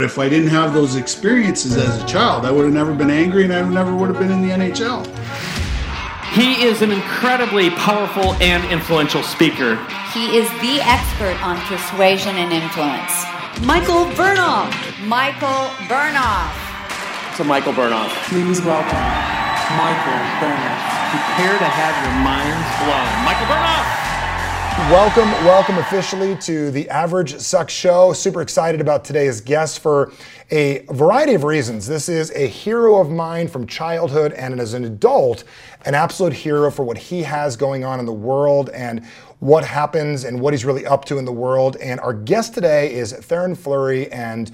If I didn't have those experiences as a child, I would have never been angry and I never would have been in the NHL. He is an incredibly powerful and influential speaker. He is the expert on persuasion and influence. Michael Vernoff. Michael Vernoff. So, Michael Vernoff. Please welcome Michael Vernoff. Prepare to have your minds blown. Michael Vernoff. Welcome, welcome officially to the Average Sucks Show. Super excited about today's guest for a variety of reasons. This is a hero of mine from childhood, and as an adult, an absolute hero for what he has going on in the world and what happens and what he's really up to in the world. And our guest today is Theoren Fleury, and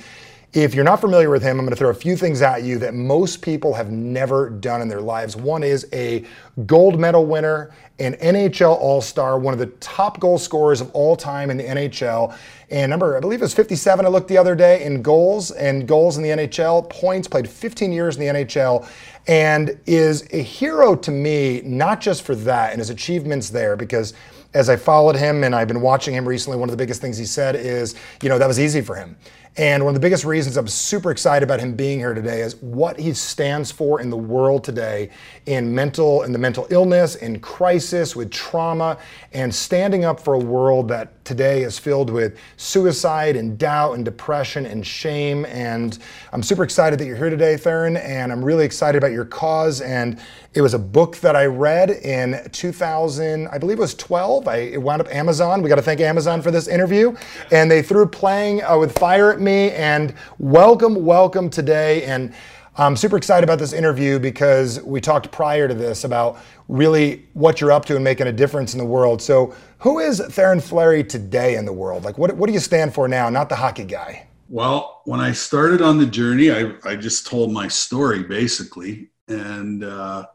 if you're not familiar with him, I'm going to throw a few things at you that most people have never done in their lives. One is a gold medal winner, an NHL All Star, one of the top goal scorers of all time in the NHL. And number, I believe it was 57, I looked the other day, in goals and goals in the NHL, points, played 15 years in the NHL, and is a hero to me, not just for that and his achievements there, because as I followed him and I've been watching him recently, one of the biggest things he said is, you know, that was easy for him. And one of the biggest reasons I'm super excited about him being here today is what he stands for in the world today in mental in the mental illness, in crisis, with trauma, and standing up for a world that today is filled with suicide and doubt and depression and shame. And I'm super excited that you're here today, Theoren, and I'm really excited about your cause. And it was a book that I read in 2000, I believe it was 12. I, it wound up Amazon. We got to thank Amazon for this interview. And they threw playing uh, with fire at me. And welcome, welcome today. And I'm super excited about this interview because we talked prior to this about really what you're up to and making a difference in the world. So, who is Theoren Fleury today in the world? Like, what, what do you stand for now? Not the hockey guy. Well, when I started on the journey, I, I just told my story basically. And, uh,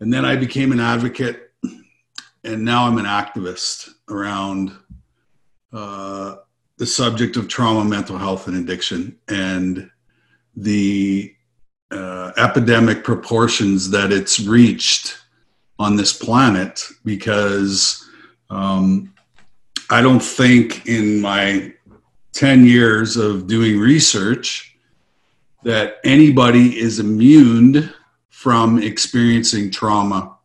and then I became an advocate, and now I'm an activist around uh, the subject of trauma, mental health, and addiction, and the uh, epidemic proportions that it's reached on this planet. Because um, I don't think in my 10 years of doing research that anybody is immune from experiencing trauma,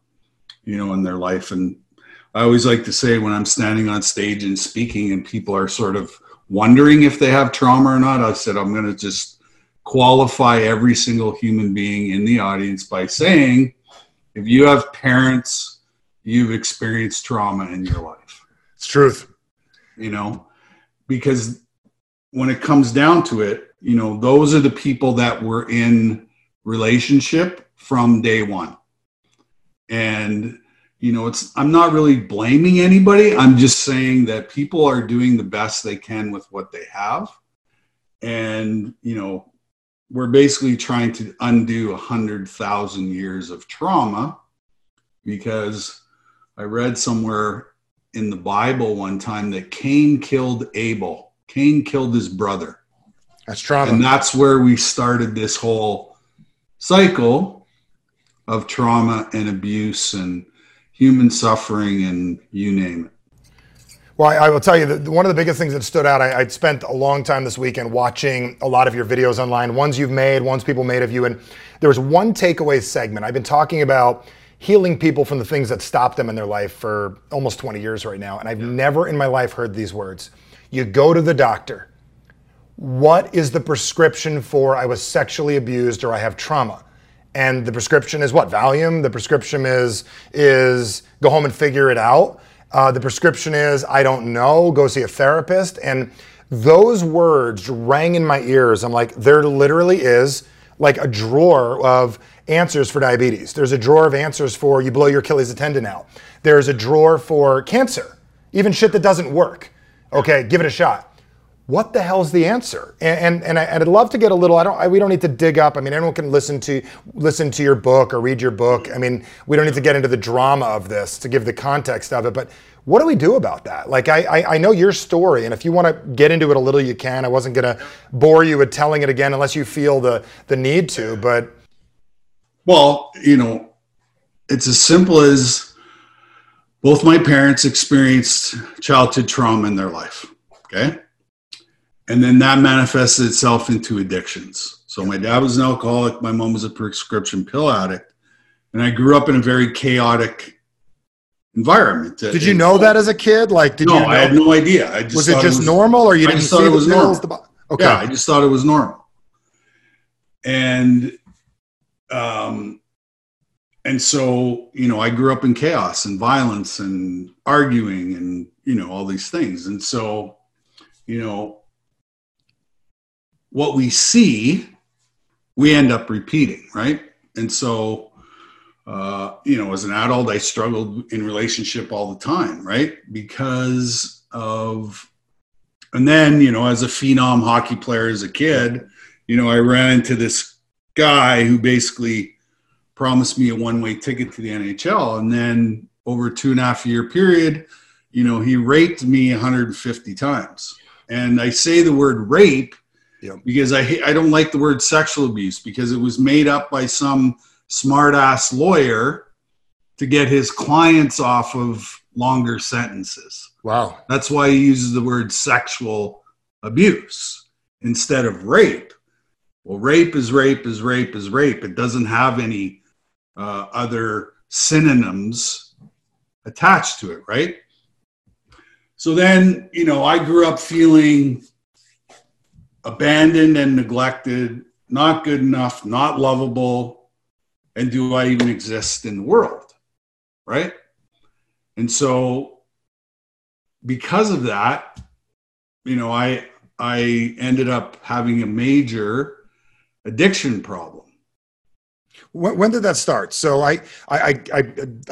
you know, in their life. And I always like to say when I'm standing on stage and speaking and people are sort of wondering if they have trauma or not, I said, I'm going to just qualify every single human being in the audience by saying, if you have parents, you've experienced trauma in your life. It's truth. You know, because when it comes down to it, you know, those are the people that were in relationship from day one. And, you know, it's, I'm not really blaming anybody. I'm just saying that people are doing the best they can with what they have. And, you know, we're basically trying to undo a hundred thousand years of trauma because I read somewhere in the Bible one time that Cain killed Abel. Cain killed his brother. That's trauma. And that's where we started this whole cycle of trauma and abuse and human suffering and you name it. Well, I, I will tell you that one of the biggest things that stood out, I, would spent a long time this weekend watching a lot of your videos online, ones you've made, ones people made of you. And there was one takeaway segment. I've been talking about healing people from the things that stopped them in their life for almost 20 years right now. And I've never in my life heard these words. You go to the doctor. What is the prescription for I was sexually abused or I have trauma? and the prescription is what Valium. The prescription is is go home and figure it out. Uh, the prescription is I don't know. Go see a therapist. And those words rang in my ears. I'm like, there literally is like a drawer of answers for diabetes. There's a drawer of answers for you blow your Achilles tendon out. There's a drawer for cancer, even shit that doesn't work. Okay, give it a shot what the hell's the answer? And and, and, I, would love to get a little. I don't. I, we don't need to dig up. I mean, anyone can listen to listen to your book or read your book. I mean, we don't need to get into the drama of this to give the context of it. But what do we do about that? Like, I I, I know your story, and if you want to get into it a little, you can. I wasn't going to bore you with telling it again unless you feel the the need to. But well, you know, it's as simple as both my parents experienced childhood trauma in their life. Okay and then that manifested itself into addictions. So my dad was an alcoholic, my mom was a prescription pill addict, and I grew up in a very chaotic environment. Did you know that as a kid? Like, did no, you? Know, I had no idea. I just was it just normal, or you I didn't just see it the was pills? normal. The, okay. Yeah, I just thought it was normal. And um and so, you know, I grew up in chaos and violence and arguing and, you know, all these things. And so, you know, what we see, we end up repeating, right? And so, uh, you know, as an adult, I struggled in relationship all the time, right? Because of and then, you know, as a phenom hockey player as a kid, you know, I ran into this guy who basically promised me a one way ticket to the NHL. And then over a two and a half year period, you know, he raped me 150 times. And I say the word rape Yep. because I, I don't like the word sexual abuse because it was made up by some smart ass lawyer to get his clients off of longer sentences. Wow. That's why he uses the word sexual abuse instead of rape. Well, rape is rape is rape is rape. It doesn't have any uh, other synonyms attached to it, right? So then, you know, I grew up feeling abandoned and neglected, not good enough, not lovable, and do I even exist in the world, right? And so because of that, you know, I I ended up having a major addiction problem. When, when did that start? So I, I, I, I,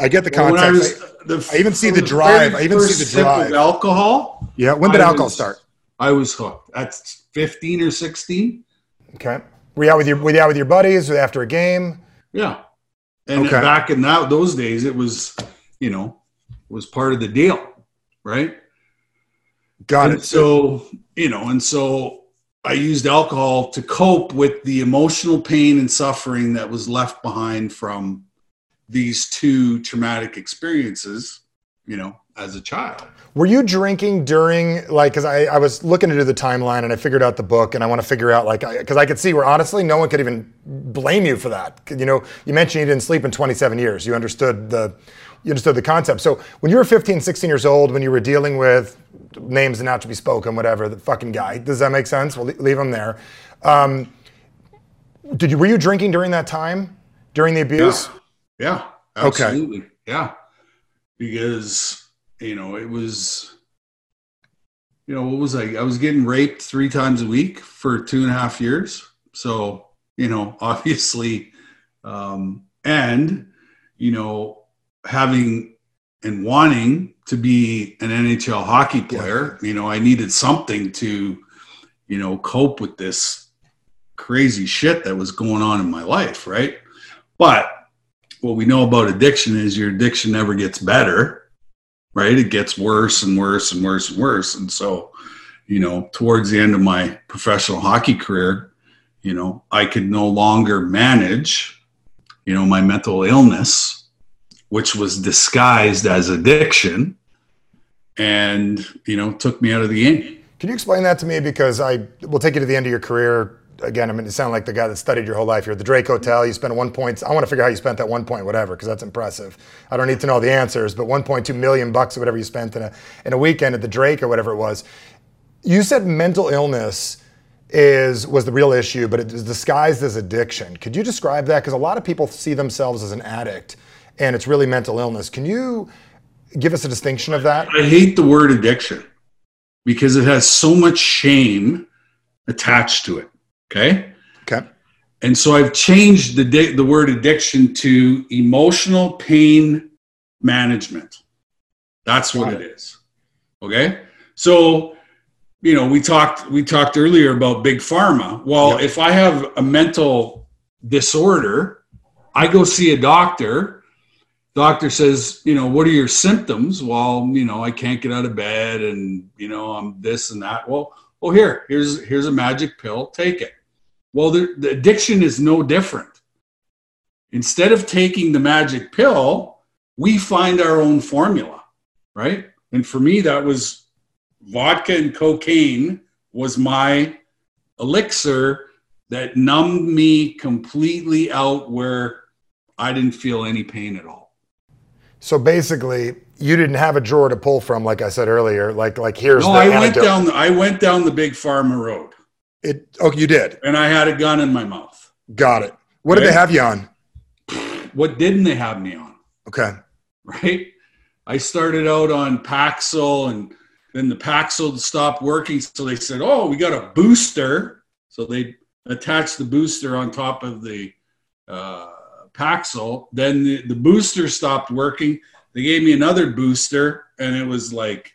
I get the Well, I context. was the, I even see from the drive. I even see the drive. alcohol. yeah. When did I alcohol was- start? I was hooked. at 15 or 16. Okay. Were you out with your Were you out with your buddies after a game? Yeah. And Okay. back in that those days, it was, you know, was part of the deal, right? Got and it. so you know and so i used alcohol to cope with the emotional pain and suffering that was left behind from these two traumatic experiences you know as a child Were you drinking during like because I, I was looking into the timeline and I figured out the book and I want to figure out like because I, could see where honestly no one could even blame you for that. You know, you mentioned you didn't sleep in 27 years. You understood the you understood the concept. So when you were 15, 16 years old, when you were dealing with names not to be spoken, whatever, the fucking guy. Does that make sense? We'll leave him there. Um, did you were you drinking during that time during the abuse? yeah Okay. absolutely yeah because you know it was you know what was i i was getting raped three times a week for two and a half years. So you know obviously um and you know having and wanting to be an nhl hockey player you know i needed something to you know cope with this crazy shit that was going on in my life right? But what we know about addiction is your addiction never gets better, right? It gets worse and worse and worse and worse. And so, you know, towards the end of my professional hockey career, you know, I could no longer manage, you know, my mental illness, which was disguised as addiction and, you know, took me out of the game. Can you explain that to me? Because I will take you to the end of your career. Again, I mean, you sound like the guy that studied your whole life. You're at the Drake Hotel. You spent one point. I want to figure out how you spent that one point, whatever, because that's impressive. I don't need to know the answers, but 1.2 million bucks or whatever you spent in a in a weekend at the Drake or whatever it was. You said mental illness is was the real issue, but it is disguised as addiction. Could you describe that? Because a lot of people see themselves as an addict, and it's really mental illness. Can you give us a distinction of that? I hate the word addiction because it has so much shame attached to it. Okay. Okay. And so I've changed the di- the word addiction to emotional pain management. That's what it is. Okay? So, you know, we talked we talked earlier about big pharma. Well, Yep. if I have a mental disorder, I go see a doctor. Doctor says, you know, what are your symptoms? Well, you know, I can't get out of bed and, you know, I'm this and that. Well, well here, here's here's a magic pill, take it. Well, the, the addiction is no different. Instead of taking the magic pill, we find our own formula, right? And for me, that was vodka and cocaine was my elixir that numbed me completely out where I didn't feel any pain at all. So basically, you didn't have a drawer to pull from, like I said earlier. Like like here's No, the I went down. I went down the big pharma road, It. Oh, you did. and I had a gun in my mouth. Got it. What did they have you on? What didn't they have me on? Okay. right? I started out on Paxil and then the Paxil stopped working. So they said, oh, we got a booster. So they attached the booster on top of the uh, Paxil. Then the, the booster stopped working. They gave me another booster and it was like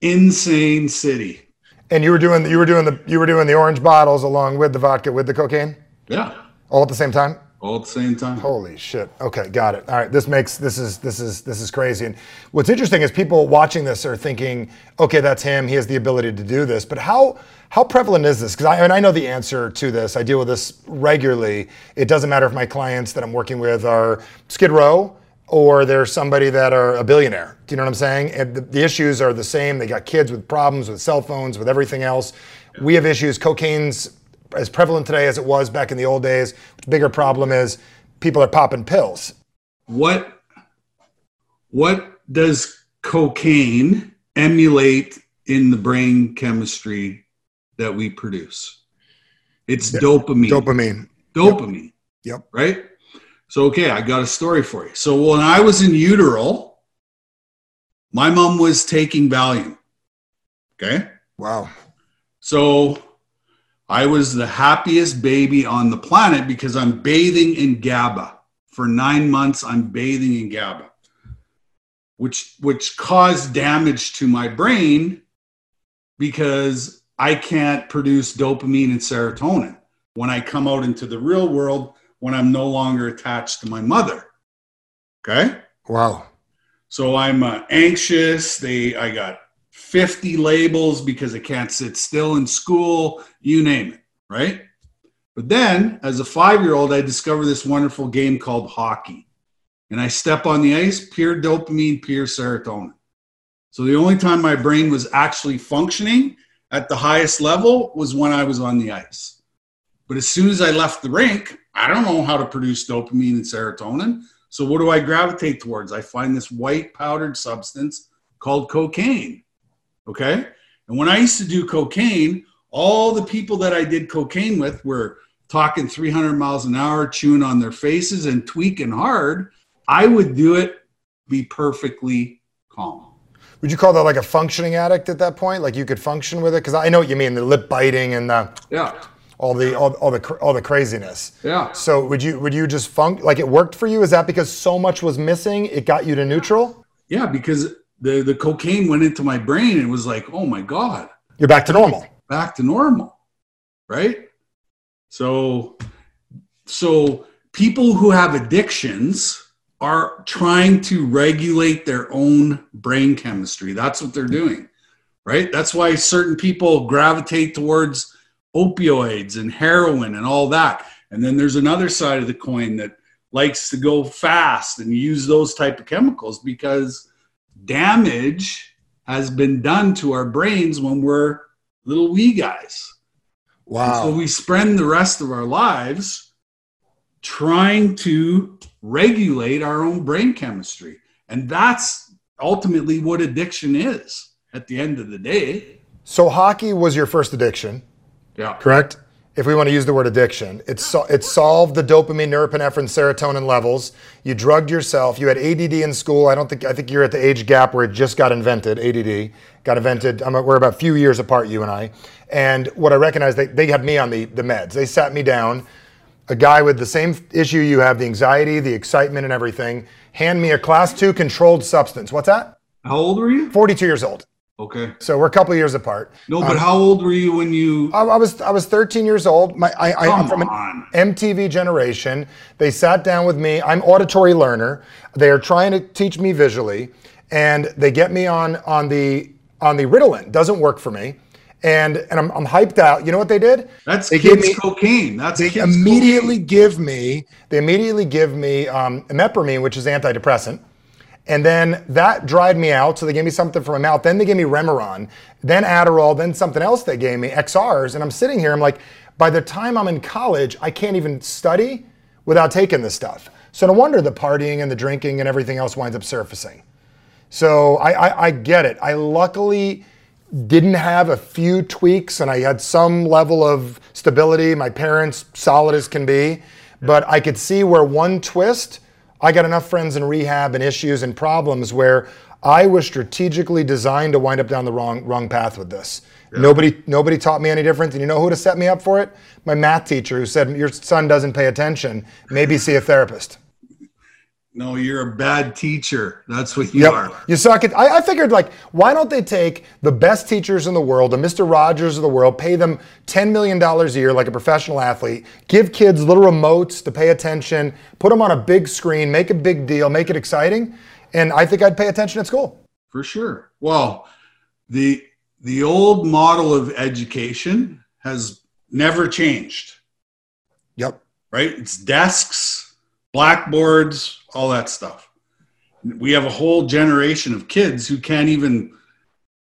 insane city. And you were doing you were doing the you were doing the orange bottles along with the vodka with the cocaine Yeah. all at the same time. All at the same time. Holy shit. Okay, got it. All right, this makes this is this is this is crazy. And what's interesting is people watching this are thinking, okay, that's him. He has the ability to do this. But how how prevalent is this? Because I and I know the answer to this. I deal with this regularly. It doesn't matter if my clients that I'm working with are Skid Row or they're somebody that are a billionaire. Do you know what I'm saying? And the, the issues are the same. They got kids with problems with cell phones, with everything else. We have issues. Cocaine's as prevalent today as it was back in the old days. Bigger problem is people are popping pills. what what does cocaine emulate in the brain chemistry that we produce it's dopamine Dopamine. dopamine Yep. right so okay i got a story for you so when i was in utero my mom was taking valium okay Wow. so I was the happiest baby on the planet because I'm bathing in GABA. For nine months, I'm bathing in GABA, which which caused damage to my brain because I can't produce dopamine and serotonin when I come out into the real world when I'm no longer attached to my mother. Okay? Wow. So I'm uh, anxious. They, I got 50 labels because I can't sit still in school. You name it, right? But then, as a five-year-old, I discovered this wonderful game called hockey, and I step on the ice, pure dopamine, pure serotonin. So the only time my brain was actually functioning at the highest level was when I was on the ice. But as soon as I left the rink, I don't know how to produce dopamine and serotonin. So what do I gravitate towards? I find this white powdered substance called cocaine. Okay. And when I used to do cocaine, all the people that I did cocaine with were talking 300 miles an hour, chewing on their faces and tweaking hard. I would do it, be perfectly calm. Would you call that like a functioning addict at that point? Like you could function with it? Because I know what you mean, the lip biting and the, Yeah. All the all, all the all the craziness. Yeah. So would you would you just funk like it worked for you? Is that because so much was missing, it got you to neutral? Yeah. Because the, the cocaine went into my brain and was like, oh my God, You're back to normal. back to normal. Right. So, so people who have addictions are trying to regulate their own brain chemistry. That's what they're doing. Right. That's why certain people gravitate towards opioids and heroin and all that. And then there's another side of the coin that likes to go fast and use those type of chemicals because damage has been done to our brains when we're little wee guys. And So we spend the rest of our lives trying to regulate our own brain chemistry. And that's ultimately what addiction is at the end of the day. So hockey was your first addiction, Yeah. correct? If we want to use the word addiction, it, so, it solved the dopamine, norepinephrine, serotonin levels. You drugged yourself. You had ADD in school. I don't think I think you're at the age gap where it just got invented. ADD got invented. I'm, we're about a few years apart, you and I. And what I recognize, they, they had me on the, the meds. They sat me down, a guy with the same issue you have, the anxiety, the excitement, and everything. Hand me a class two controlled substance. What's that? How old were you? 42 years old. Okay. So we're a couple years apart. No, but how old were you when you? I, I was I was 13 years old. My I, I'm from an on. MTV generation. They sat down with me. I'm auditory learner. They are trying to teach me visually, and they get me on on the on the Ritalin. Doesn't work for me, and and I'm, I'm hyped out. You know what they did? That's they kids gave me cocaine. That's they kids immediately cocaine. give me they immediately give me um, imipramine, which is antidepressant, And then that dried me out. So they gave me something for my mouth. Then they gave me Remeron, then Adderall, then something else they gave me, XRs. And I'm sitting here, I'm like, by the time I'm in college, I can't even study without taking this stuff. So no wonder the partying and the drinking and everything else winds up surfacing. So I, I, I get it. I luckily didn't have a few tweaks and I had some level of stability. My parents, solid as can be. But I could see where one twist, I got enough friends in rehab and issues and problems where I was strategically designed to wind up down the wrong wrong path with this. Yeah. Nobody nobody taught me any different. And you know who to set me up for it? My math teacher who said your son doesn't pay attention. Maybe see a therapist. No, you're a bad teacher. That's what you yep. are. You suck at. I, I, figured, like, why don't they take the best teachers in the world, the Mr. Rogers of the world, pay them $10 million a year like a professional athlete, give kids little remotes to pay attention, put them on a big screen, make a big deal, make it exciting. And I think I'd pay attention at school. For sure. Well, the the old model of education has never changed. Yep. Right? It's desks, blackboards, all that stuff. We have a whole generation of kids who can't even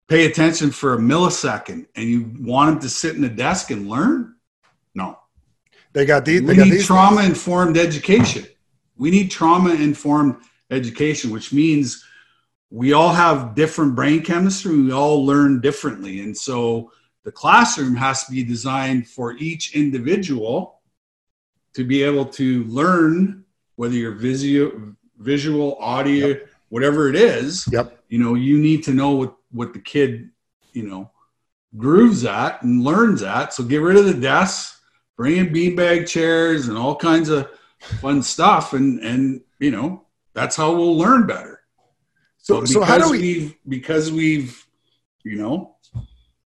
pay attention for a millisecond, and you want them to sit in a desk and learn? No. They got these. We need trauma informed education. We need trauma informed education, which means we all have different brain chemistry. We all learn differently, and so the classroom has to be designed for each individual to be able to learn whether you're visual, visual, audio, yep. whatever it is. Yep. You know, you need to know what what the kid, you know, grooves at and learns at. So get rid of the desks, bring in beanbag chairs and all kinds of fun stuff, and and you know that's how we'll learn better. So, so how do we? We've, because we've, you know,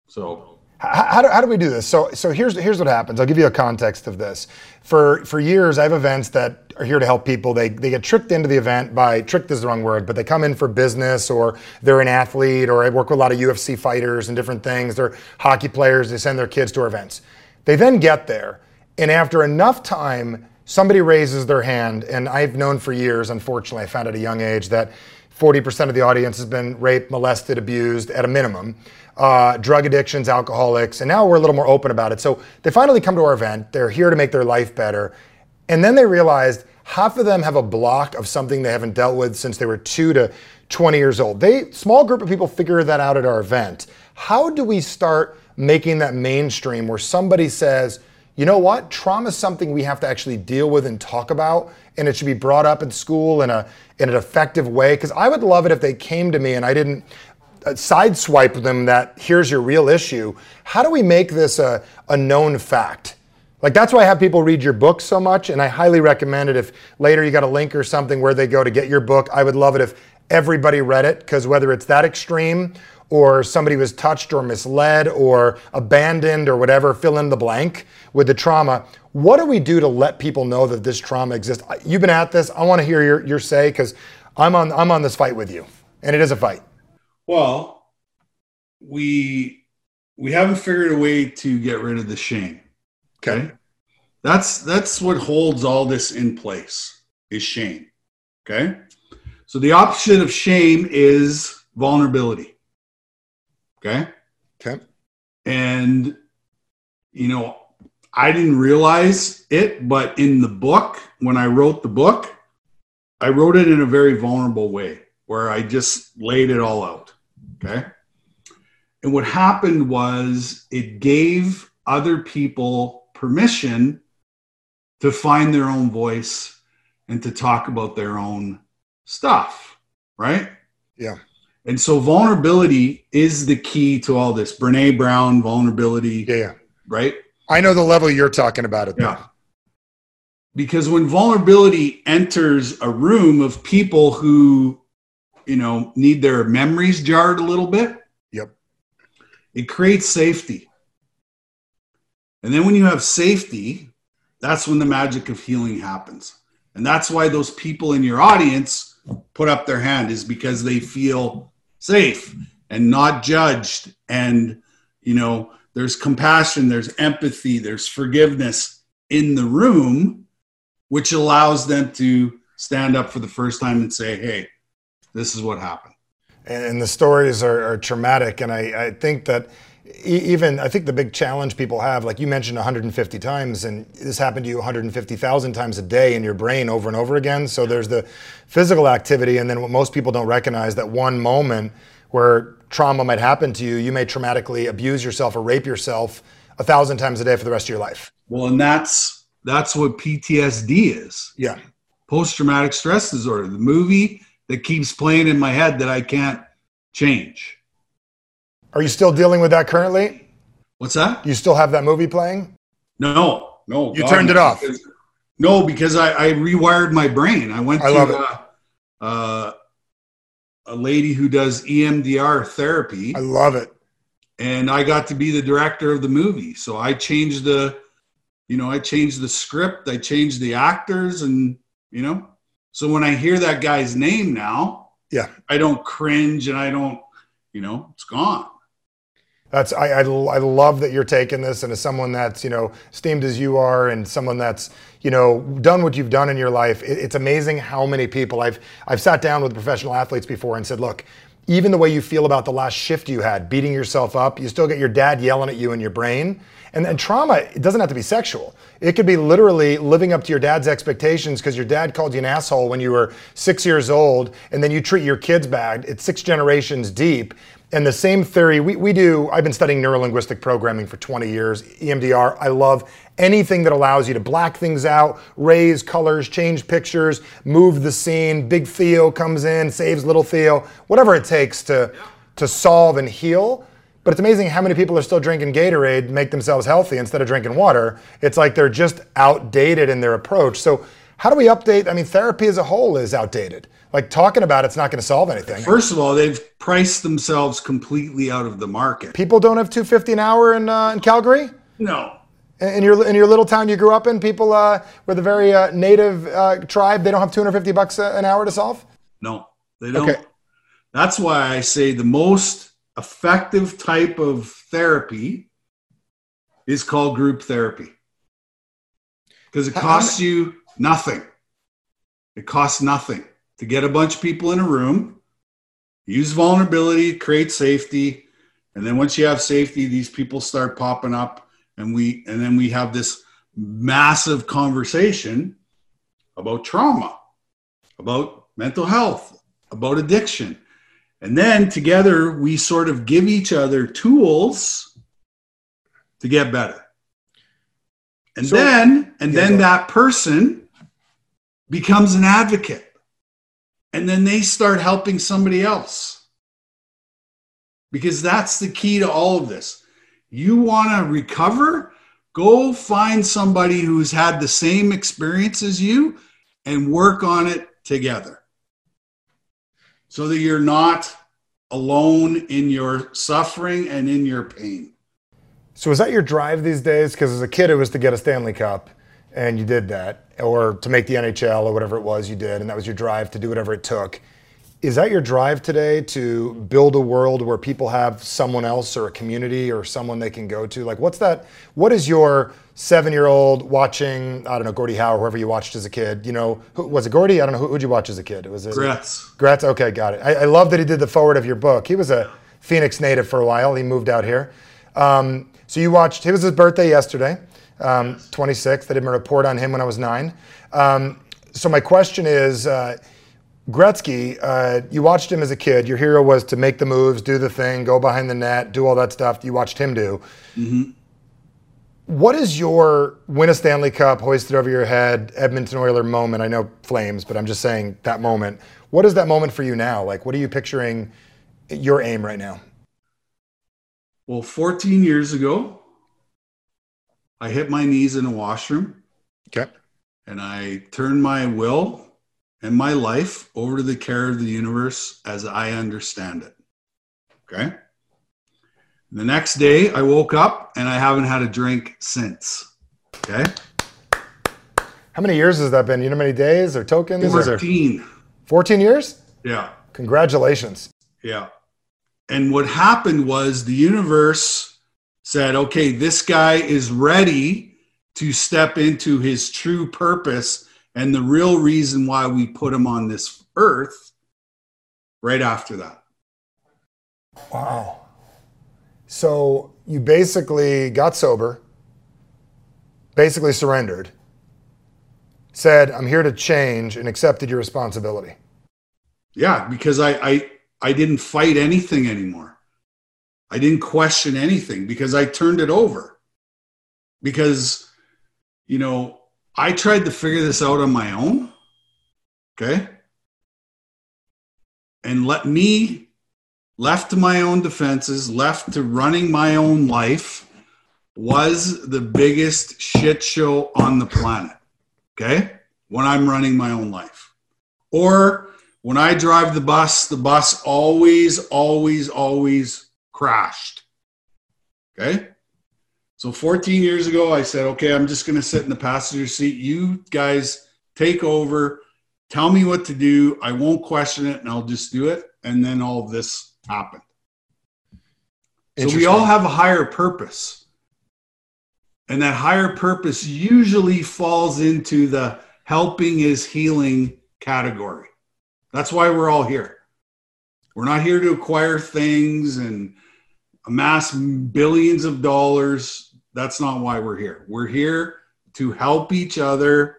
so how, do, how do we do this? So, so here's, here's what happens. I'll give you a context of this. For, for years, I have events that are here to help people. They, they get tricked into the event by, tricked is the wrong word, but they come in for business or they're an athlete or I work with a lot of UFC fighters and different things. They're hockey players. They send their kids to our events. They then get there. And after enough time, somebody raises their hand. And I've known for years, unfortunately, I found at a young age that 40% of the audience has been raped, molested, abused at a minimum uh, drug addictions, alcoholics, and now we're a little more open about it. So they finally come to our event. They're here to make their life better. And then they realized half of them have a block of something they haven't dealt with since they were two to 20 years old. They small group of people figure that out at our event. How do we start making that mainstream where somebody says, you know what, trauma is something we have to actually deal with and talk about, and it should be brought up in school in a in an effective way? Because I would love it if they came to me and I didn't uh, sideswipe them that here's your real issue. How do we make this a, a known fact? Like that's why I have people read your book so much, and I highly recommend it. If later you got a link or something where they go to get your book, I would love it if everybody read it because whether it's that extreme or somebody was touched or misled or abandoned or whatever, fill in the blank with the trauma. What do we do to let people know that this trauma exists? You've been at this. I want to hear your, your say because I'm on I'm on this fight with you, and it is a fight. Well, we we haven't figured a way to get rid of the shame. Okay. That's that's what holds all this in place is shame. Okay. So the opposite of shame is vulnerability. Okay. Okay. And you know, I didn't realize it, but in the book, when I wrote the book, I wrote it in a very vulnerable way where I just laid it all out. Okay. And what happened was it gave other people permission to find their own voice and to talk about their own stuff. Right. Yeah. And so vulnerability is the key to all this. Brene Brown, vulnerability. Yeah. yeah. Right. I know the level you're talking about it. Yeah. Because when vulnerability enters a room of people who you know, need their memories jarred a little bit. Yep. It creates safety. And then when you have safety, that's when the magic of healing happens. And that's why those people in your audience put up their hand is because they feel safe and not judged and you know, there's compassion, there's empathy, there's forgiveness in the room which allows them to stand up for the first time and say, "Hey, this is what happened. And the stories are, are traumatic. And I, I think that even I think the big challenge people have, like you mentioned 150 times, and this happened to you 150,000 times a day in your brain over and over again. So there's the physical activity, and then what most people don't recognize that one moment where trauma might happen to you, you may traumatically abuse yourself or rape yourself a thousand times a day for the rest of your life. Well, and that's that's what PTSD is. Yeah. Post traumatic stress disorder, the movie that keeps playing in my head that I can't change. Are you still dealing with that currently? What's that? You still have that movie playing? No, no. You God, turned it off. Because, no, because I, I, rewired my brain. I went I to. Uh, uh, a lady who does EMDR therapy. I love it. And I got to be the director of the movie. So I changed the, you know, I changed the script, I changed the actors, and, you know, so when I hear that guy's name now, yeah, I don't cringe and I don't, you know, it's gone that's I, I, I, love that you're taking this and as someone that's you know esteemed as you are and someone that's you know done what you've done in your life it, it's amazing how many people i've i've sat down with professional athletes before and said look even the way you feel about the last shift you had beating yourself up you still get your dad yelling at you in your brain. And, and trauma it doesn't have to be sexual. It could be literally living up to your dad's expectations because your dad called you an asshole when you were six years old and then you treat your kids bad. It's six generations deep and the same theory, we, we do, I've been studying neurolinguistic programming for 20 years, EMDR. I love anything that allows you to black things out, raise colors, change pictures, move the scene. Big Theo comes in, saves little Theo, whatever it takes to, to solve and heal. But it's amazing how many people are still drinking Gatorade, make themselves healthy instead of drinking water. It's like they're just outdated in their approach. So, how do we update? I mean, therapy as a whole is outdated like talking about it's not going to solve anything. First of all, they've priced themselves completely out of the market. People don't have 250 an hour in uh, in Calgary? No. In your in your little town you grew up in, people uh, with a very uh, native uh, tribe, they don't have 250 bucks an hour to solve? No. They don't. Okay. That's why I say the most effective type of therapy is called group therapy. Because it costs you nothing. It costs nothing to get a bunch of people in a room, use vulnerability, create safety, and then once you have safety, these people start popping up, and we and then we have this massive conversation about trauma, about mental health, about addiction. And then together we sort of give each other tools to get better. And so, then and yeah, then that person becomes an advocate and then they start helping somebody else. Because that's the key to all of this. You want to recover? Go find somebody who's had the same experience as you and work on it together so that you're not alone in your suffering and in your pain. So, is that your drive these days? Because as a kid, it was to get a Stanley Cup and you did that, or to make the NHL or whatever it was you did, and that was your drive to do whatever it took. Is that your drive today to build a world where people have someone else or a community or someone they can go to? Like, what's that? What is your seven year old watching, I don't know, Gordie Howe, whoever you watched as a kid? You know, who, was it Gordie? I don't know. Who, would you watch as a kid? Was it Gretz. Gretz? Okay, got it. I, I, love that he did the foreword of your book. He was a Phoenix native for a while. He moved out here. Um, so you watched, it was his birthday yesterday um, 26th. I did a report on him when I was nine. Um, so my question is, uh, Gretzky, uh, you watched him as a kid. Your hero was to make the moves, do the thing, go behind the net, do all that stuff you watched him do. Mm-hmm. What is your win a Stanley Cup, hoisted over your head, Edmonton Oiler moment? I know Flames, but I'm just saying that moment. What is that moment for you now? Like, what are you picturing your aim right now? Well, 14 years ago, I hit my knees in a washroom. Okay. And I turned my will and my life over to the care of the universe as I understand it. Okay. The next day, I woke up and I haven't had a drink since. Okay. How many years has that been? You know many days or tokens? 14. Or 14 years? Yeah. Congratulations. Yeah. And what happened was the universe said, okay, this guy is ready to step into his true purpose and the real reason why we put him on this earth right after that. Wow. So you basically got sober, basically surrendered, said, I'm here to change, and accepted your responsibility. Yeah, because I, I I didn't fight anything anymore. I didn't question anything because I turned it over. Because, you know, I tried to figure this out on my own. Okay. And let me, left to my own defenses, left to running my own life, was the biggest shit show on the planet. Okay. When I'm running my own life. Or when I drive the bus, the bus always, always, always crashed. Okay. So 14 years ago, I said, okay, I'm just going to sit in the passenger seat. You guys take over, tell me what to do. I won't question it and I'll just do it. And then all this happened. So we all have a higher purpose. And that higher purpose usually falls into the helping is healing category. That's why we're all here. We're not here to acquire things and amass billions of dollars. That's not why we're here. We're here to help each other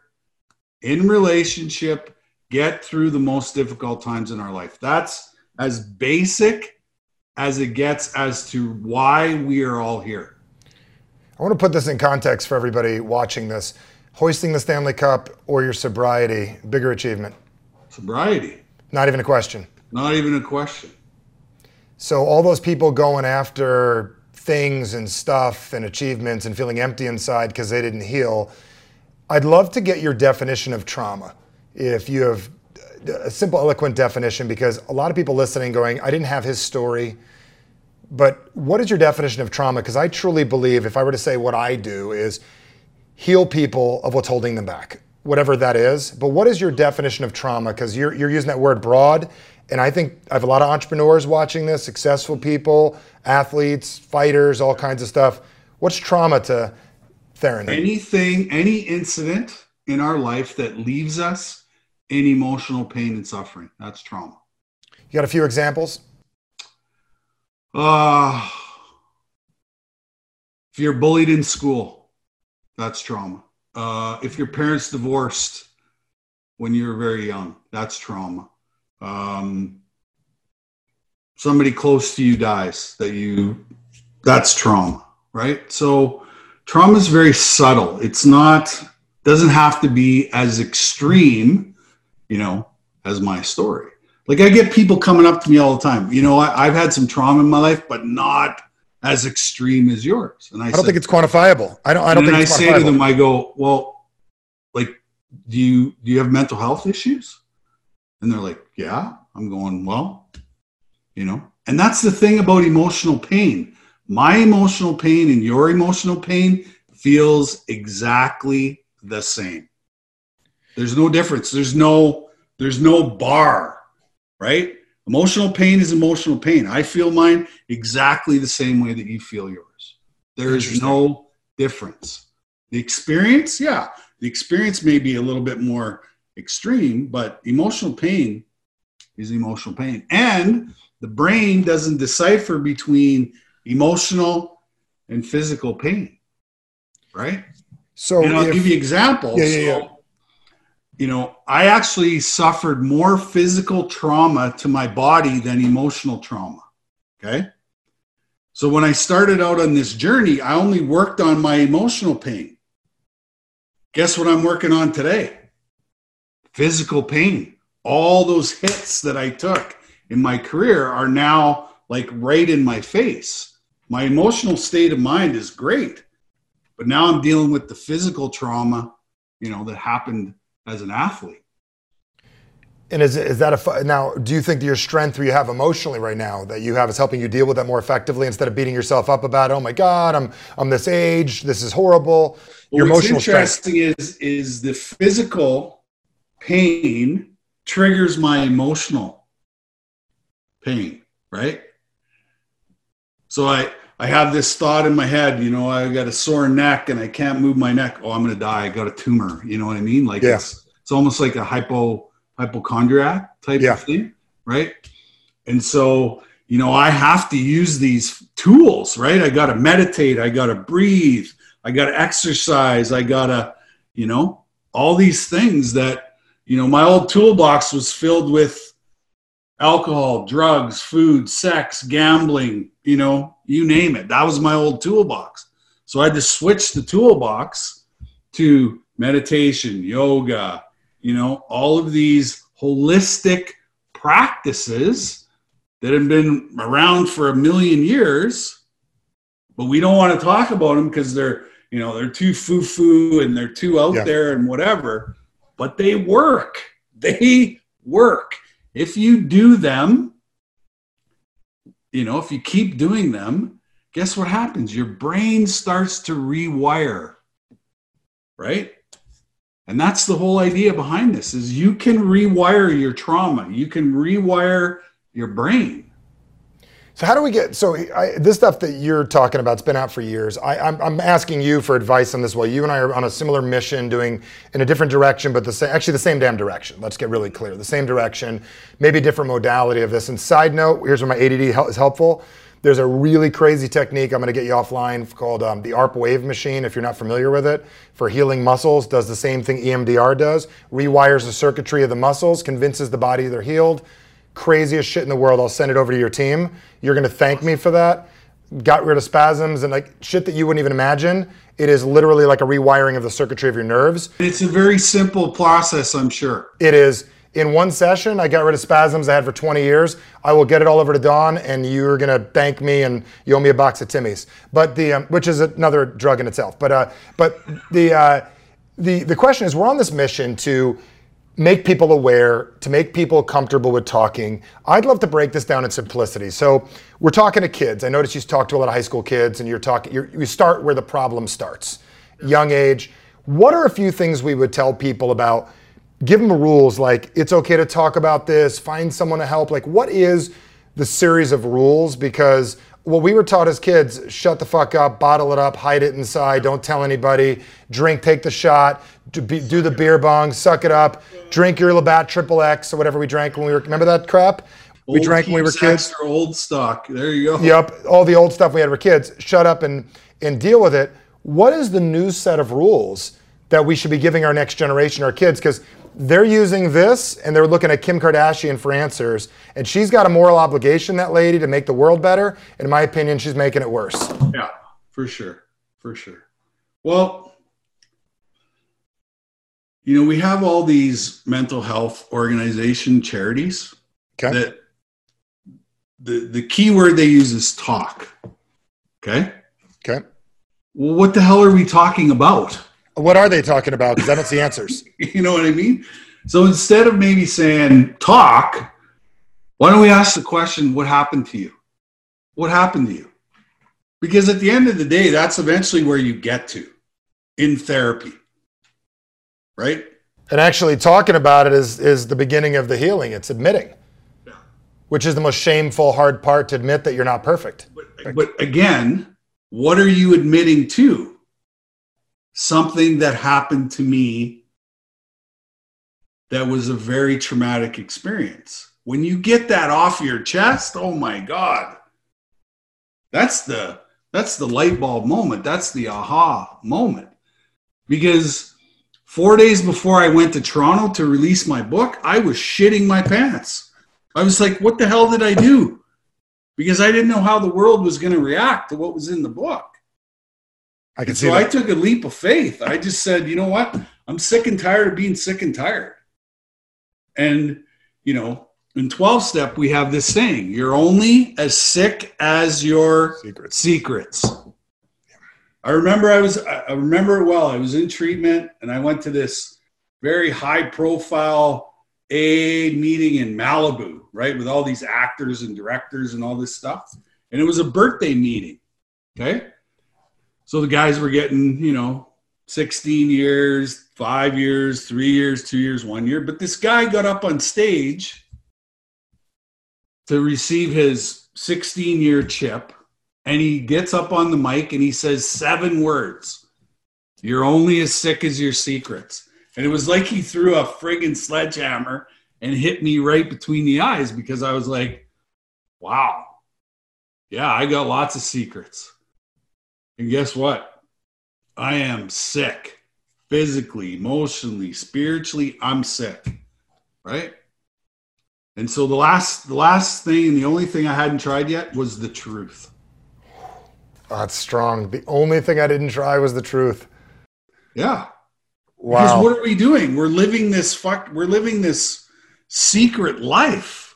in relationship get through the most difficult times in our life. That's as basic as it gets as to why we are all here. I want to put this in context for everybody watching this. Hoisting the Stanley Cup or your sobriety, bigger achievement? Sobriety. Not even a question. Not even a question. So all those people going after things and stuff and achievements and feeling empty inside because they didn't heal, I'd love to get your definition of trauma. If you have a simple, eloquent definition, because a lot of people listening going, I didn't have his story. But what is your definition of trauma? Because I truly believe if I were to say what I do is heal people of what's holding them back, whatever that is. But what is your definition of trauma? Because you're, you're using that word broad. And I think I have a lot of entrepreneurs watching this, successful people, athletes, fighters, all kinds of stuff. What's trauma to Theoren? Anything, any incident in our life that leaves us in emotional pain and suffering. That's trauma. You got a few examples? Uh, if you're bullied in school, that's trauma. Uh, if your parents divorced when you were very young, that's trauma. Um, somebody close to you dies that you, that's trauma, right? So trauma is very subtle. It's not, doesn't have to be as extreme, you know, as my story. Like I get people coming up to me all the time. You know, I, have had some trauma in my life, but not as extreme as yours. And I, I don't said, think it's quantifiable. I don't. I don't and think. I say to them, I go, well, like, do you do you have mental health issues? And they're like, yeah. I'm going, well, you know. And that's the thing about emotional pain. My emotional pain and your emotional pain feels exactly the same. There's no difference. There's no there's no bar, right? Emotional pain is emotional pain. I feel mine exactly the same way that you feel yours. There is no difference. The experience, yeah, the experience may be a little bit more extreme, but emotional pain is emotional pain. And the brain doesn't decipher between emotional and physical pain, right? So, and I'll if, give you examples. Yeah, yeah, yeah. you know, I actually suffered more physical trauma to my body than emotional trauma. Okay. So when I started out on this journey, I only worked on my emotional pain. Guess what I'm working on today? Physical pain. All those hits that I took in my career are now like right in my face. My emotional state of mind is great, but now I'm dealing with the physical trauma, you know, that happened as an athlete. And is, is that a now? Do you think that your strength that you have emotionally right now that you have is helping you deal with that more effectively instead of beating yourself up about oh my god I'm I'm this age this is horrible. Your well, emotional interesting strength. is is the physical pain triggers my emotional pain, right? So I I have this thought in my head, you know, I got a sore neck and I can't move my neck. Oh, I'm gonna die. I got a tumor. You know what I mean? Like yeah. it's it's almost like a hypo hypochondriac type yeah. of thing, right? And so, you know, I have to use these tools, right? I got to meditate, I got to breathe, I got to exercise, I got to, you know, all these things that, you know, my old toolbox was filled with alcohol, drugs, food, sex, gambling, you know, you name it. That was my old toolbox. So I had to switch the toolbox to meditation, yoga, you know, all of these holistic practices that have been around for a million years, but we don't want to talk about them because they're, you know, they're too foo-foo and they're too out Yeah. there and whatever. But they work. They work. If you do them, you know, if you keep doing them, guess what happens? Your brain starts to rewire, right? And that's the whole idea behind this is you can rewire your trauma. You can rewire your brain. So how do we get so I, this stuff that you're talking about? It's been out for years. I, I'm, I'm asking you for advice on this. Well, you and I are on a similar mission, doing in a different direction, but the same, actually the same damn direction. Let's get really clear. The same direction, maybe different modality of this. And side note, here's where my ADD hel- is helpful. There's a really crazy technique I'm going to get you offline called um, the ARP wave machine. If you're not familiar with it, for healing muscles, does the same thing EMDR does. Rewires the circuitry of the muscles, convinces the body they're healed craziest shit in the world. I'll send it over to your team. You're going to thank me for that. Got rid of spasms and like shit that you wouldn't even imagine. It is literally like a rewiring of the circuitry of your nerves. It's a very simple process, I'm sure. It is in one session. I got rid of spasms I had for 20 years. I will get it all over to Don, and you're gonna thank me, and you owe me a box of Timmy's. But the um, which is another drug in itself. But uh, but the uh, the the question is, we're on this mission to make people aware, to make people comfortable with talking. I'd love to break this down in simplicity. So we're talking to kids. I notice you talk to a lot of high school kids, and you're talking. You're, you start where the problem starts, young age. What are a few things we would tell people about? Give them rules like it's okay to talk about this. Find someone to help. Like what is the series of rules? Because what we were taught as kids: shut the fuck up, bottle it up, hide it inside, don't tell anybody, drink, take the shot, do, be, do the beer bong, suck it up, drink your Labatt Triple X or whatever we drank when we were. Remember that crap? we Old drank when we were kids. Old stock. There you go. Yep, all the old stuff we had were kids. Shut up and and deal with it. What is the new set of rules that we should be giving our next generation, our kids? Because they're using this and they're looking at Kim Kardashian for answers, and she's got a moral obligation, that lady, to make the world better. In my opinion, she's making it worse. Yeah, for sure. For sure. Well, you know, we have all these mental health organization charities Okay. that the the key word they use is talk. Okay? Okay. Well, what the hell are we talking about? What are they talking about? Because I don't see answers. You know what I mean? So instead of maybe saying talk, why don't we ask the question, what happened to you? What happened to you? Because at the end of the day, that's eventually where you get to in therapy. Right? And actually, talking about it is is the beginning of the healing. It's admitting, Yeah. which is the most shameful, hard part to admit that you're not perfect. But, but again, what are you admitting to? Something that happened to me that was a very traumatic experience. When you get that off your chest, oh my God. That's the that's the light bulb moment. That's the aha moment. Because four days before I went to Toronto to release my book, I was shitting my pants. I was like, what the hell did I do? Because I didn't know how the world was going to react to what was in the book. I can And see so I took a leap of faith. I just said, you know what? I'm sick and tired of being sick and tired. And, you know, in 12 step, we have this saying you're only as sick as your Secrets. secrets. I remember I was, I I remember it well. I was in treatment and I went to this very high profile A meeting in Malibu, right? With all these actors and directors and all this stuff. And it was a birthday meeting. Okay. So the guys were getting, you know, 16 years, five years, three years, two years, one year. But this guy got up on stage to receive his 16 year chip. And he gets up on the mic and he says seven words You're only as sick as your secrets. And it was like he threw a friggin' sledgehammer and hit me right between the eyes because I was like, wow. Yeah, I got lots of secrets. And guess what? I am sick physically, emotionally, spiritually. I'm sick. Right? And so the last the last thing and the only thing I hadn't tried yet was the truth. Ah, oh, that's strong. The only thing I didn't try was the truth. Yeah. Wow. Because what are we doing? We're living this fuck we're living this secret life.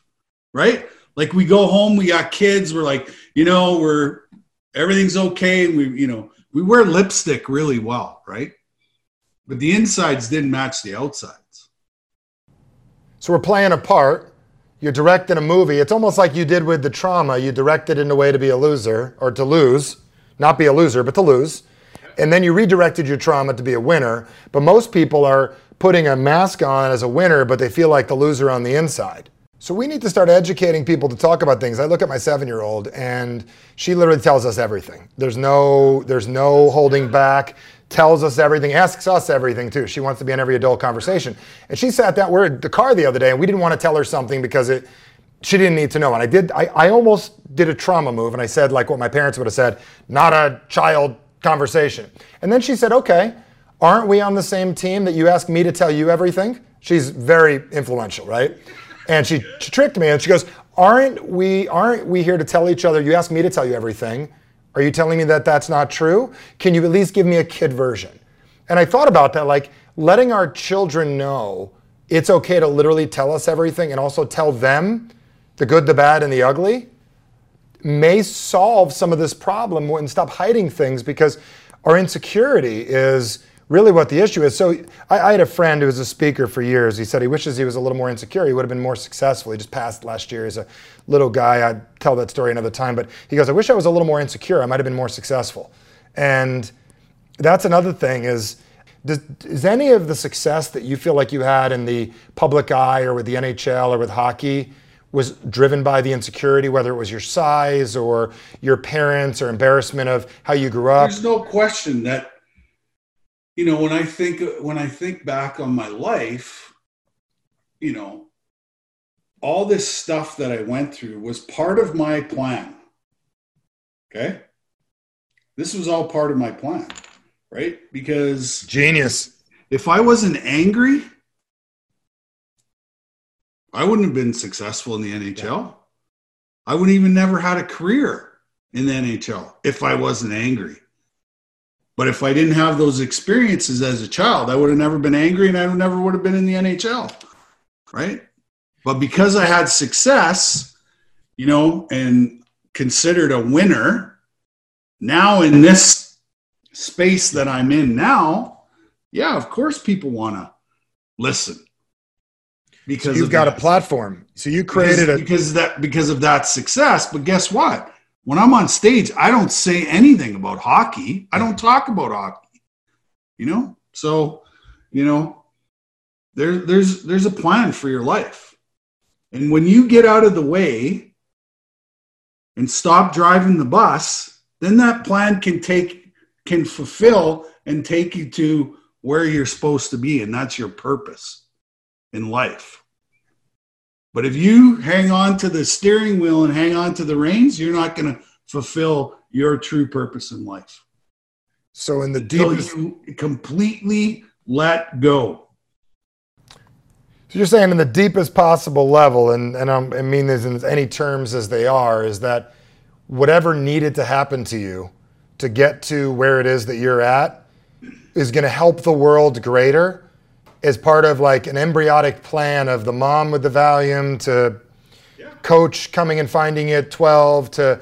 Right? Like we go home, we got kids, we're like, you know, we're everything's okay. We, you know, we wear lipstick really well, right? But the insides didn't match the outsides. So we're playing a part. You're directing a movie. It's almost like you did with the trauma. You directed in a way to be a loser or to lose, not be a loser, but to lose. And then you redirected your trauma to be a winner. But most people are putting a mask on as a winner, but they feel like the loser on the inside. So we need to start educating people to talk about things. I look at my seven-year-old, and she literally tells us everything. There's no, there's no holding back. Tells us everything, asks us everything too. She wants to be in every adult conversation. And she sat down. We're at the car the other day, and we didn't want to tell her something because it, she didn't need to know. And I did. I, I almost did a trauma move, and I said like what my parents would have said, not a child conversation. And then she said, okay, aren't we on the same team that you ask me to tell you everything? She's very influential, right? And she, she tricked me and she goes, "Aren't we aren't we here to tell each other? You asked me to tell you everything. Are you telling me that that's not true? Can you at least give me a kid version?" And I thought about that like letting our children know it's okay to literally tell us everything and also tell them the good, the bad and the ugly may solve some of this problem and stop hiding things because our insecurity is really what the issue is. So I, I, had a friend who was a speaker for years. He said he wishes he was a little more insecure. He would have been more successful. He just passed last year. He's a little guy. I'd tell that story another time. But he goes, I wish I was a little more insecure. I might have been more successful. And that's another thing is, does, is any of the success that you feel like you had in the public eye or with the NHL or with hockey was driven by the insecurity, whether it was your size or your parents or embarrassment of how you grew up? There's no question that you know when i think when i think back on my life you know all this stuff that i went through was part of my plan okay? This was all part of my plan right? Because genius. if i wasn't angry i wouldn't have been successful in the nhl yeah. i wouldn't even never had a career in the nhl if i wasn't angry but if I didn't have those experiences as a child, I would have never been angry and I never would have been in the NHL. Right. But because I had success, you know, and considered a winner, now in this space that I'm in now, yeah, of course people want to listen. Because so you've got that. a platform. So you created because, a because that because of that success. But guess what? When I'm on stage, I don't say anything about hockey. I don't talk about hockey. You know? So, you know, there, there's there's a plan for your life. And when you get out of the way and stop driving the bus, then that plan can take can fulfill and take you to where you're supposed to be and that's your purpose in life. But if you hang on to the steering wheel and hang on to the reins, you're not going to fulfill your true purpose in life. So, in the deepest, you completely let go. So you're saying in the deepest possible level, and and I'm, I mean this in any terms as they are, is that whatever needed to happen to you to get to where it is that you're at is going to help the world greater as part of like an embryonic plan of the mom with the Valium to yeah. coach coming and finding it 12 to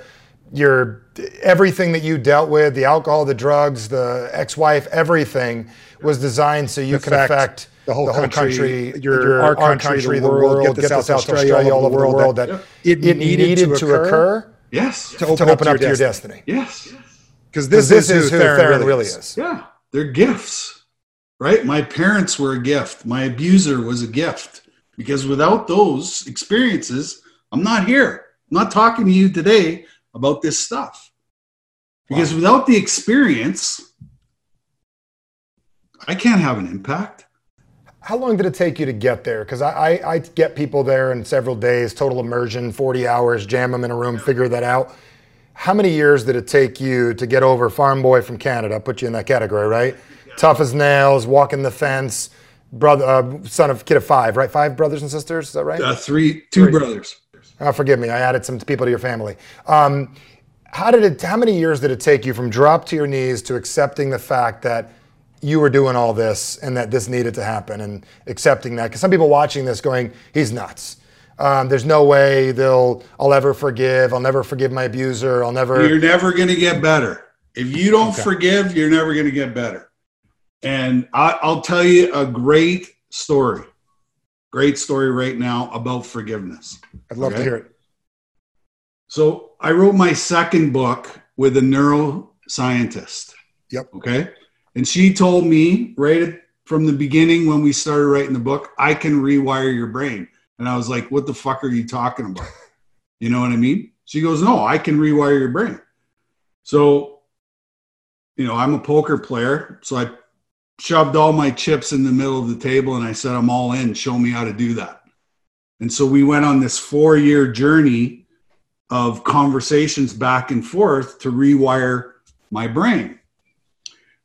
your everything that you dealt with the alcohol the drugs the ex-wife everything was designed so you affect could affect the whole, the whole country, country, your, your our country, country, the world, world, get this, out, to Australia, Australia, all over the world, world that, that it, it needed, needed, to occur, occur yes to open, to open up, to your destiny. destiny. Yes. Because this, this, is, who Theoren, Theoren really, is. is. Yeah. They're gifts, right? My parents were a gift. My abuser was a gift. Because without those experiences, I'm not here. I'm not talking to you today about this stuff. Because wow. without the experience, I can't have an impact. how long did it take you to get there? Because I, I, I get people there in several days, total immersion, 40 hours, jam them in a room, figure that out. How many years did it take you to get over farm boy from Canada? Put you in that category, right? Tough as nails, walking the fence, brother, uh, son of kid of five, right? Five brothers and sisters, is that right? Uh, three, two brothers. Oh, forgive me, I added some people to your family. Um, how did it? How many years did it take you from drop to your knees to accepting the fact that you were doing all this and that this needed to happen and accepting that? Because some people watching this going, "He's nuts." Um, there's no way they'll. I'll ever forgive. I'll never forgive my abuser. I'll never. You're never going to get better. If you don't forgive, you're never going to get better. And I, I'll tell you a great story, great story right now about forgiveness. I'd love to hear it. So I wrote my second book with a neuroscientist. Yep. Okay. And she told me right from the beginning when we started writing the book, I can rewire your brain. And I was like, what the fuck are you talking about? You know what I mean? She goes, no, I can rewire your brain. So, you know, I'm a poker player. So I shoved all my chips in the middle of the table and I said, I'm all in. Show me how to do that. And so we went on this four year journey of conversations back and forth to rewire my brain.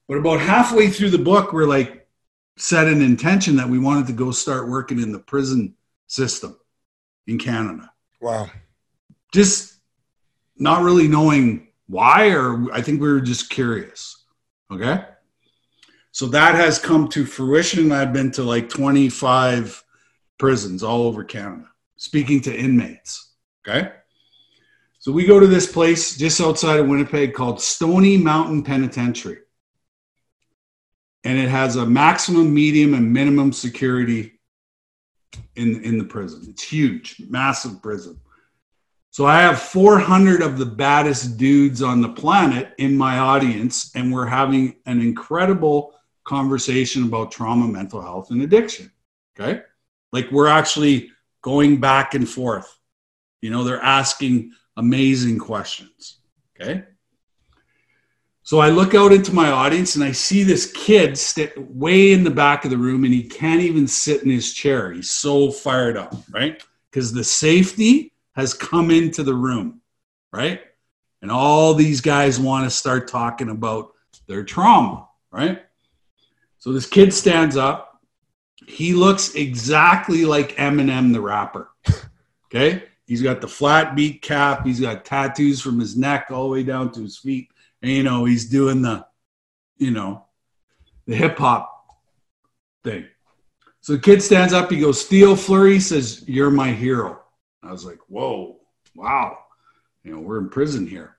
But about halfway through the book, we're like set an intention that we wanted to go start working in the prison system in Canada. Wow. Just not really knowing why, or I think we were just curious. Okay. So that has come to fruition. I've been to like 25 prisons all over Canada, speaking to inmates. Okay. So we go to this place just outside of Winnipeg called Stony Mountain Penitentiary. And it has a maximum, medium, and minimum security in, in the prison. It's huge, massive prison. So I have 400 of the baddest dudes on the planet in my audience, and we're having an incredible conversation about trauma, mental health, and addiction. Okay. Like we're actually going back and forth. You know, they're asking amazing questions. Okay. So I look out into my audience and I see this kid sit way in the back of the room and he can't even sit in his chair. He's so fired up, right? Because the safety has come into the room, right? And all these guys want to start talking about their trauma, right? So this kid stands up. He looks exactly like Eminem the rapper. Okay? He's got the flat beat cap. He's got tattoos from his neck all the way down to his feet. And, you know, he's doing the, you know, the hip hop thing. So the kid stands up. He goes, Steel Fleury says, You're my hero. I was like, Whoa, wow. You know, we're in prison here.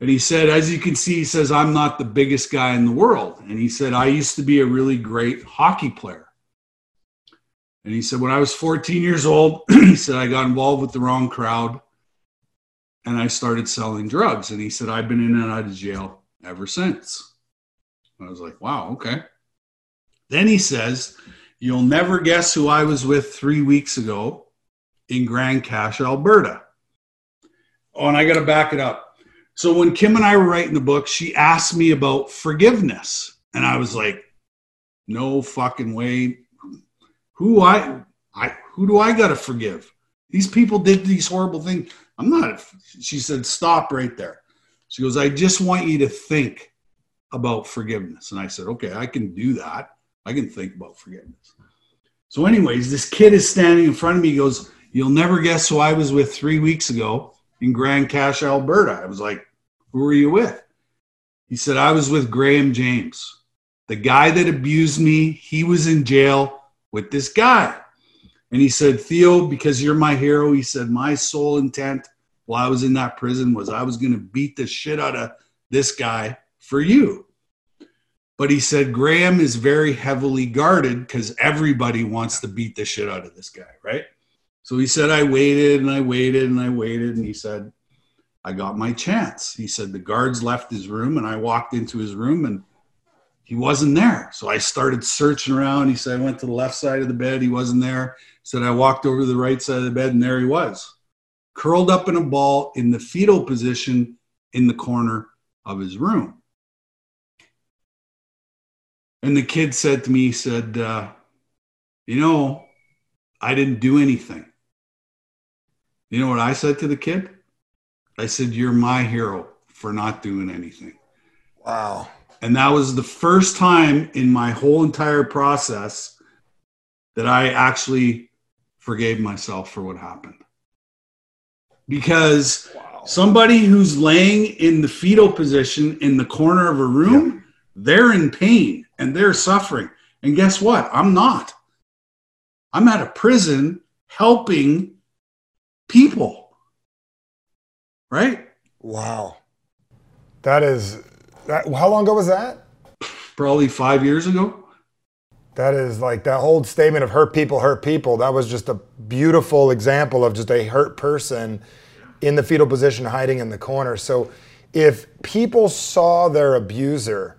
And he said, As you can see, he says, I'm not the biggest guy in the world. And he said, I used to be a really great hockey player. And he said, when I was 14 years old, he said, I got involved with the wrong crowd and I started selling drugs. And he said, I've been in and out of jail ever since. I was like, wow, okay. Then he says, You'll never guess who I was with three weeks ago in Grande Cache, Alberta. Oh, and I got to back it up. So when Kim and I were writing the book, she asked me about forgiveness. And I was like, no fucking way who I, I who do I got to forgive? These people did these horrible things. I'm not. She said, "Stop right there." She goes, "I just want you to think about forgiveness." And I said, "Okay, I can do that. I can think about forgiveness." So, anyways, this kid is standing in front of me. He goes, "You'll never guess who I was with three weeks ago in Grande Cache, Alberta." I was like, "Who were you with?" He said, "I was with Graham James, the guy that abused me. He was in jail." with this guy. And he said, Theo, because you're my hero, he said, my sole intent while I was in that prison was I was going to beat the shit out of this guy for you. But he said, Graham is very heavily guarded because everybody wants to beat the shit out of this guy, right? So he said, I waited and I waited and I waited. And he said, I got my chance. He said, the guards left his room and I walked into his room and he wasn't there. So I started searching around. He said, I went to the left side of the bed. He wasn't there. He said, I walked over to the right side of the bed and there he was, curled up in a ball in the fetal position in the corner of his room. And the kid said to me, he said, uh, you know, I didn't do anything. You know what I said to the kid? I said, You're my hero for not doing anything. Wow. And that was the first time in my whole entire process that I actually forgave myself for what happened. Because somebody who's laying in the fetal position in the corner of a room, they're in pain and they're suffering. And guess what? I'm not. I'm at a prison helping people. Right? Wow. That is, that, how long ago was that? Probably five years ago. That is like that whole statement of hurt people, hurt people. That was just a beautiful example of just a hurt person in the fetal position hiding in the corner. So if people saw their abuser,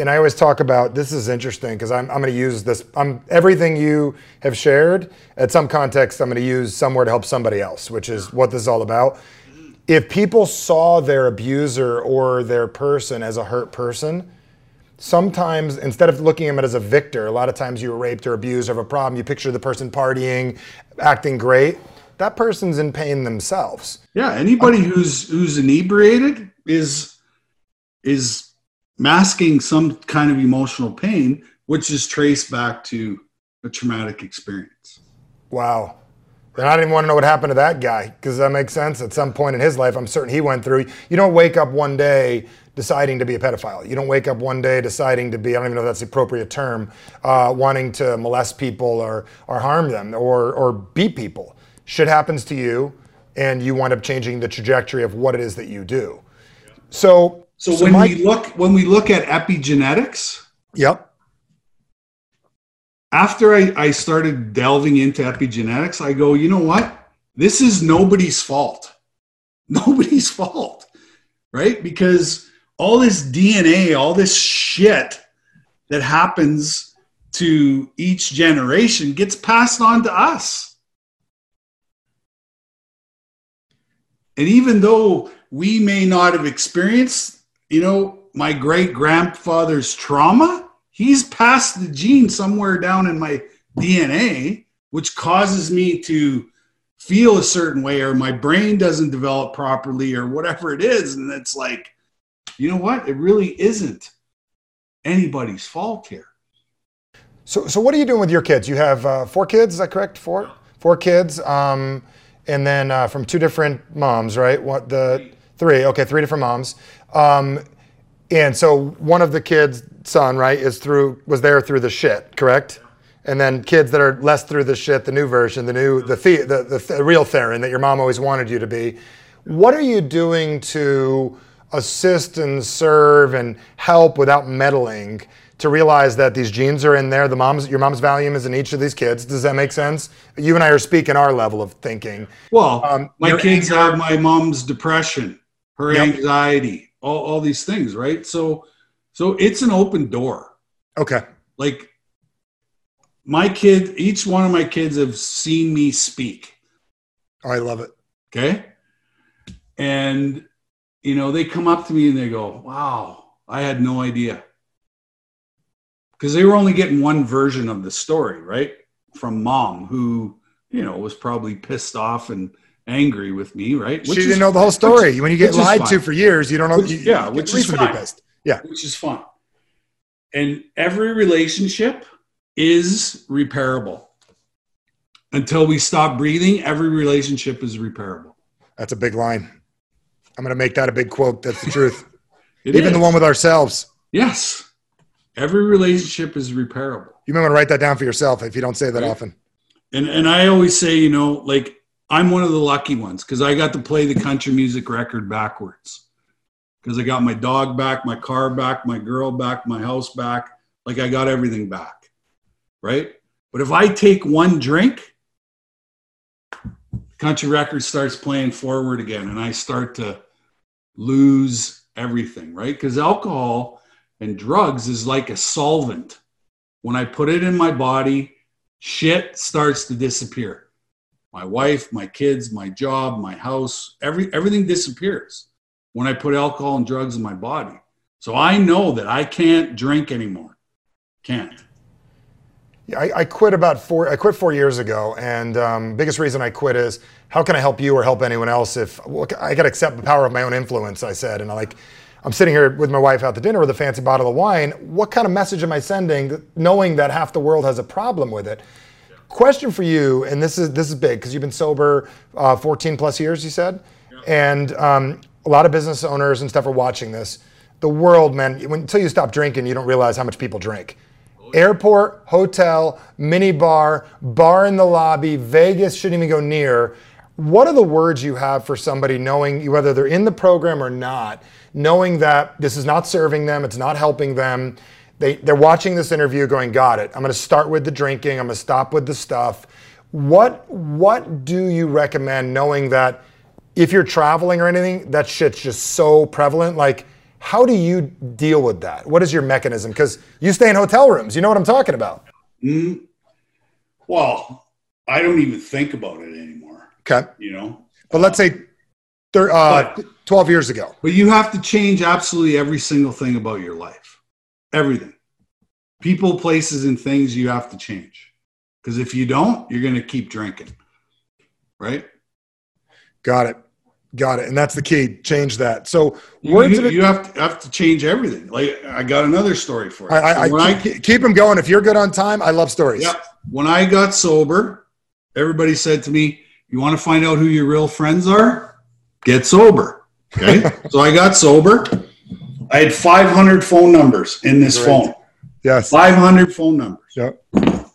and I always talk about this is interesting because I'm, I'm going to use this. I'm everything you have shared at some context. I'm going to use somewhere to help somebody else, which is what this is all about. If people saw their abuser or their person as a hurt person, sometimes instead of looking at them as a victor, a lot of times you were raped or abused or have a problem, you picture the person partying, acting great. That person's in pain themselves. Yeah, anybody who's who's inebriated is is masking some kind of emotional pain, which is traced back to a traumatic experience. Wow. And I didn't want to know what happened to that guy because that makes sense. At some point in his life, I'm certain he went through. You don't wake up one day deciding to be a pedophile. You don't wake up one day deciding to be, I don't even know if that's the appropriate term, uh, wanting to molest people or, or harm them or, or beat people. Shit happens to you, and you wind up changing the trajectory of what it is that you do. So, So, when my- we look when we look at epigenetics, yep, after I, I started delving into epigenetics, I go, you know what? This is nobody's fault. Nobody's fault, right? Because all this DNA, all this shit that happens to each generation gets passed on to us. And even though we may not have experienced, you know, my great grandfather's trauma, he's passed the gene somewhere down in my DNA, which causes me to feel a certain way, or my brain doesn't develop properly, or whatever it is. And it's like, you know what? It really isn't anybody's fault here. So, so what are you doing with your kids? You have uh, four kids, is that correct? Four, four kids, um, and then uh, from two different moms, right? What the three? Okay, three different moms. Um, and so one of the kids' son, right, is through was there through the shit, correct? And then kids that are less through the shit, the new version, the new the the, the, the, real Theoren that your mom always wanted you to be. What are you doing to assist and serve and help without meddling to realize that these genes are in there. The mom's your mom's Valium is in each of these kids. Does that make sense? You and I are speaking our level of thinking. Well, Um, my kids anger- have my mom's depression, her Yep. anxiety, all, all these things, right? So, so it's an open door. Okay. Like my kid, each one of my kids have seen me speak. I love it. Okay. And, you know, they come up to me and they go, wow, I had no idea. Because they were only getting one version of the story, right? From mom, who, you know, was probably pissed off and angry with me, right? she is- didn't know the whole story. when you get lied to for years, you don't know. Which- you, yeah, you which is fine. Yeah. which is fun. And every relationship is repairable. Until we stop breathing, every relationship is repairable. That's a big line. I'm going to make that a big quote. That's the truth. Even the one with ourselves. Yes. Every relationship is repairable. You may want to write that down for yourself if you don't say that Right. often. And and I always say, you know, like I'm one of the lucky ones because I got to play the country music record backwards. Because I got my dog back, my car back, my girl back, my house back. Like I got everything back. Right? But if I take one drink, country record starts playing forward again and I start to lose everything, right? Because alcohol and drugs is like a solvent. When I put it in my body, shit starts to disappear. My wife, my kids, my job, my house, every everything disappears when I put alcohol and drugs in my body. So I know that I can't drink anymore. Can't. I, I quit about four. I quit four years ago, and um, biggest reason I quit is how can I help you or help anyone else if well, I got to accept the power of my own influence. I said, and I like. I'm sitting here with my wife out to dinner with a fancy bottle of wine. What kind of message am I sending, knowing that half the world has a problem with it? Question for you, and this is this is big because you've been sober uh, 14 plus years. You said, and um, a lot of business owners and stuff are watching this. The world, man, when, until you stop drinking, you don't realize how much people drink. Airport, hotel, mini bar, bar in the lobby, Vegas shouldn't even go near. What are the words you have for somebody knowing whether they're in the program or not, knowing that this is not serving them, it's not helping them? They, they're watching this interview going, Got it. I'm going to start with the drinking, I'm going to stop with the stuff. What, what do you recommend knowing that if you're traveling or anything, that shit's just so prevalent? Like, how do you deal with that? What is your mechanism? Because you stay in hotel rooms, you know what I'm talking about. Mm, well, I don't even think about it anymore. Okay. You know, But let's say thir- uh, But- 12 years ago. But you have to change absolutely every single thing about your life. Everything. People, places, and things you have to change. Because if you don't, you're going to keep drinking. Right? Got it. Got it. And that's the key. Change that. So, You, you, you have, to, have to change everything. Like, I got another story for you. I, I, So when I keep, keep them going. If you're good on time, I love stories. yeah When I got sober, everybody said to me, You want to find out who your real friends are? Get sober. Okay. so I got sober. I had 500 phone numbers in this Great. phone. Yes. 500 phone numbers. Yep.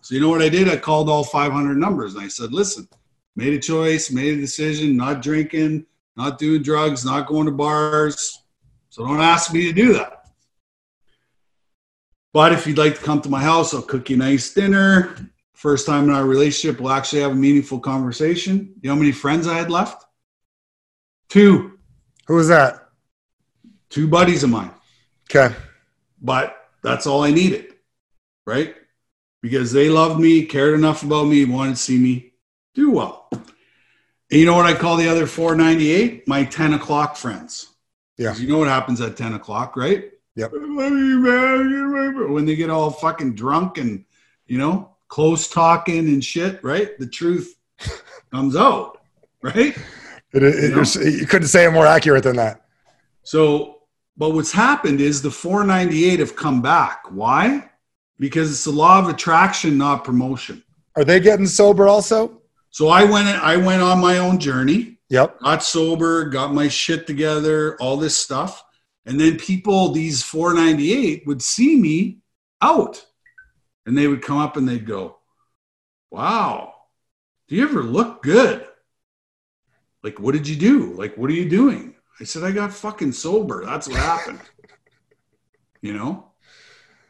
So you know what I did? I called all 500 numbers and I said, listen, made a choice, made a decision, not drinking, not doing drugs, not going to bars. So don't ask me to do that. But if you'd like to come to my house, I'll cook you a nice dinner. First time in our relationship, we'll actually have a meaningful conversation. You know how many friends I had left? Two. Who was that? Two buddies of mine. Okay. but that's all I needed, right? Because they loved me, cared enough about me, wanted to see me do well. And you know what I call the other 498? My 10 o'clock friends. Yeah. You know what happens at 10 o'clock, right? Yep. I love you, man. When they get all fucking drunk and, you know, close talking and shit, right? The truth comes out, right? It, it, You know? you couldn't say it more accurate than that. So, but what's happened is the 498 have come back. Why? Because it's the law of attraction, not promotion. Are they getting sober also? So I went I went on my own journey, Yep. got sober, got my shit together, all this stuff. And then people, these 498, would see me out. And they would come up and they'd go, Wow, do you ever look good? Like, what did you do? Like, what are you doing? I said, I got fucking sober. That's what happened. you know?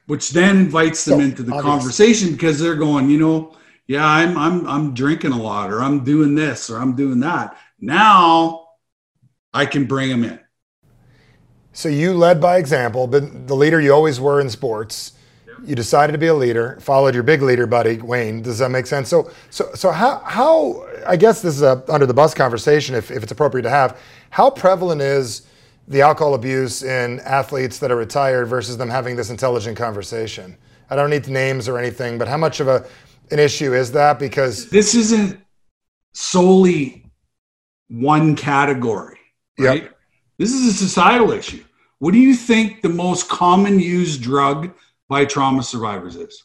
Which then invites them So, into the obvious. conversation because they're going, you know, yeah, I'm I'm I'm drinking a lot, or I'm doing this, or I'm doing that. Now I can bring them in. So you led by example, but the leader you always were in sports. You decided to be a leader, followed your big leader buddy Wayne. Does that make sense? So, so, so how, how? I guess this is a under the bus conversation, if, if it's appropriate to have. How prevalent is the alcohol abuse in athletes that are retired versus them having this intelligent conversation? I don't need the names or anything, but how much of a an issue is that? Because This isn't solely one category, Yep. right? This is a societal issue. What do you think the most common used drug by trauma survivors is?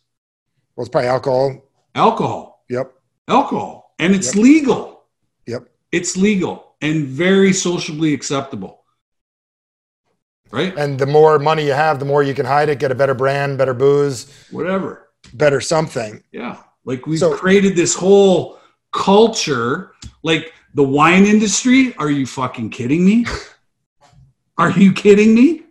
well, it's probably alcohol. Alcohol. Yep. Alcohol. And it's Yep. legal. Yep. It's legal and very sociably acceptable. Right? And the more money you have, the more you can hide it, get a better brand, better booze, Whatever. better something. Yeah. Like we've So- created this whole culture. Like the wine industry. Are you fucking kidding me? Are you kidding me?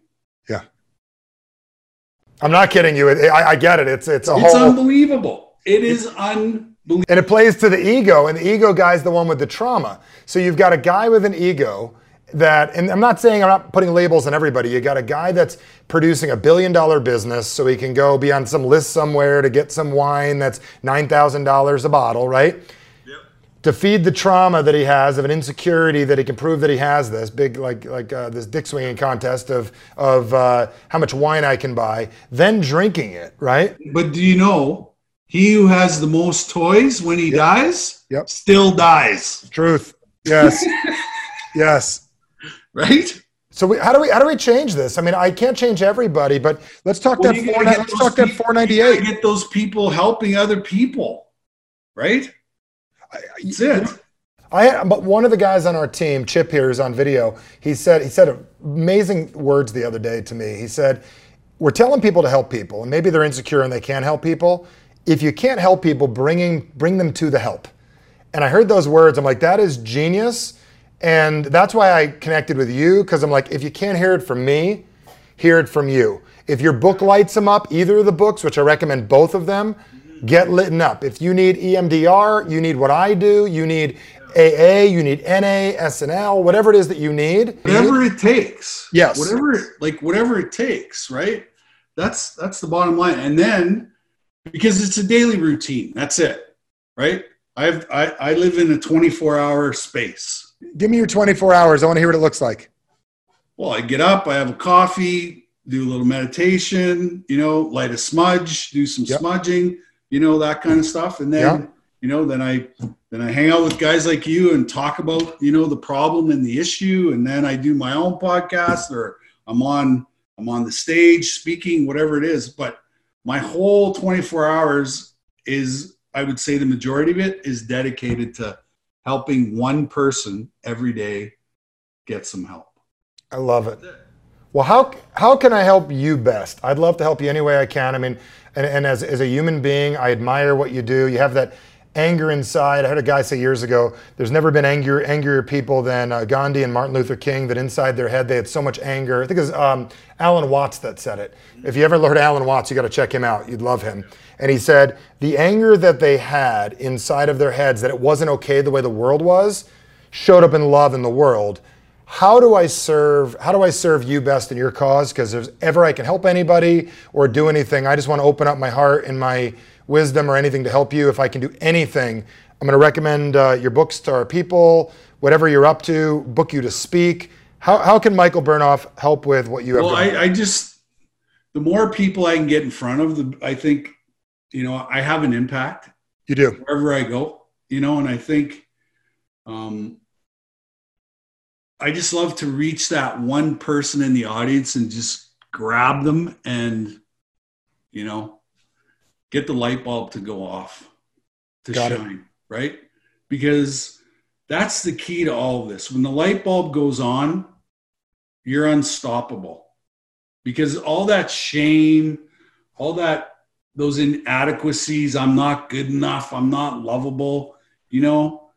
I'm not kidding you. It- I, I get it. It's it's a It's whole unbelievable. It is unbelievable. and it plays to the ego, and the ego guy's the one with the trauma. So you've got a guy with an ego that, and I'm not saying I'm not putting labels on everybody. You got a guy that's producing a billion dollar business, so he can go be on some list somewhere to get some wine that's nine thousand dollars a bottle, right? To feed the trauma that he has of an insecurity that he can prove that he has this big like like uh, this dick swinging contest of of uh, how much wine I can buy, then drinking it, right? But do you know he who has the most toys when he dies Yep. still dies. Truth. Yes. yes. Right? So we, how do we how do we change this? I mean, I can't change everybody, but let's talk Well, that four, let's talk that four ninety you Get those people helping other people. Right? That's it. I had, but one of the guys on our team, Chip here, is on video. He said he said amazing words the other day to me. He said, "We're telling people to help people, and maybe they're insecure and they can't help people. If you can't help people, bringing bring them to the help." And I heard those words. I'm like, that is genius, and that's why I connected with you because I'm like, if you can't hear it from me, hear it from you. If your book lights them up, either of the books, which I recommend both of them, get lit up. If you need EMDR, you need what I do, you need AA, you need NA, SNL, whatever it is that you need. Whatever it takes. Yes. Whatever like whatever it takes, right? That's that's the bottom line. And then because it's a daily routine. That's it. Right? I've I, I live in a 24 hour space. Give me your 24 hours. I want to hear what it looks like. Well, I get up, I have a coffee, do a little meditation, you know, light a smudge, do some Yep. smudging, you know, that kind of stuff. And then, Yeah. you know, then I then I hang out with guys like you and talk about, you know, the problem and the issue. And then I do my own podcast or I'm on I'm on the stage speaking, whatever it is. But my whole 24 hours is, I would say the majority of it is dedicated to helping one person every day get some help. I love it. Well, how how can I help you best? I'd love to help you any way I can. I mean, and, and as, as a human being, I admire what you do. You have that anger inside. I heard a guy say years ago, there's never been angrier, angrier people than uh, Gandhi and Martin Luther King, that inside their head they had so much anger. I think it was um, Alan Watts that said it. If you ever heard Alan Watts, you got to check him out. You'd love him. And he said, the anger that they had inside of their heads, that it wasn't okay the way the world was, showed up in love in the world how do I serve how do I serve you best in your cause because if ever I can help anybody or do anything I just want to open up my heart and my wisdom or anything to help you if I can do anything I'm going to recommend uh, your books to our people whatever you're up to book you to speak how, how can Michael Bernoff help with what you have Well. I, I just the more people I can get in front of, the I think, you know, I have an impact you do wherever I go. You know, and I think, um, I just love to reach that one person in the audience and just grab them and, you know, get the light bulb to go off, to Got it. shine, right? Because that's the key to all of this. When the light bulb goes on, you're unstoppable because all that shame, all that, those inadequacies, I'm not good enough, I'm not lovable, you know,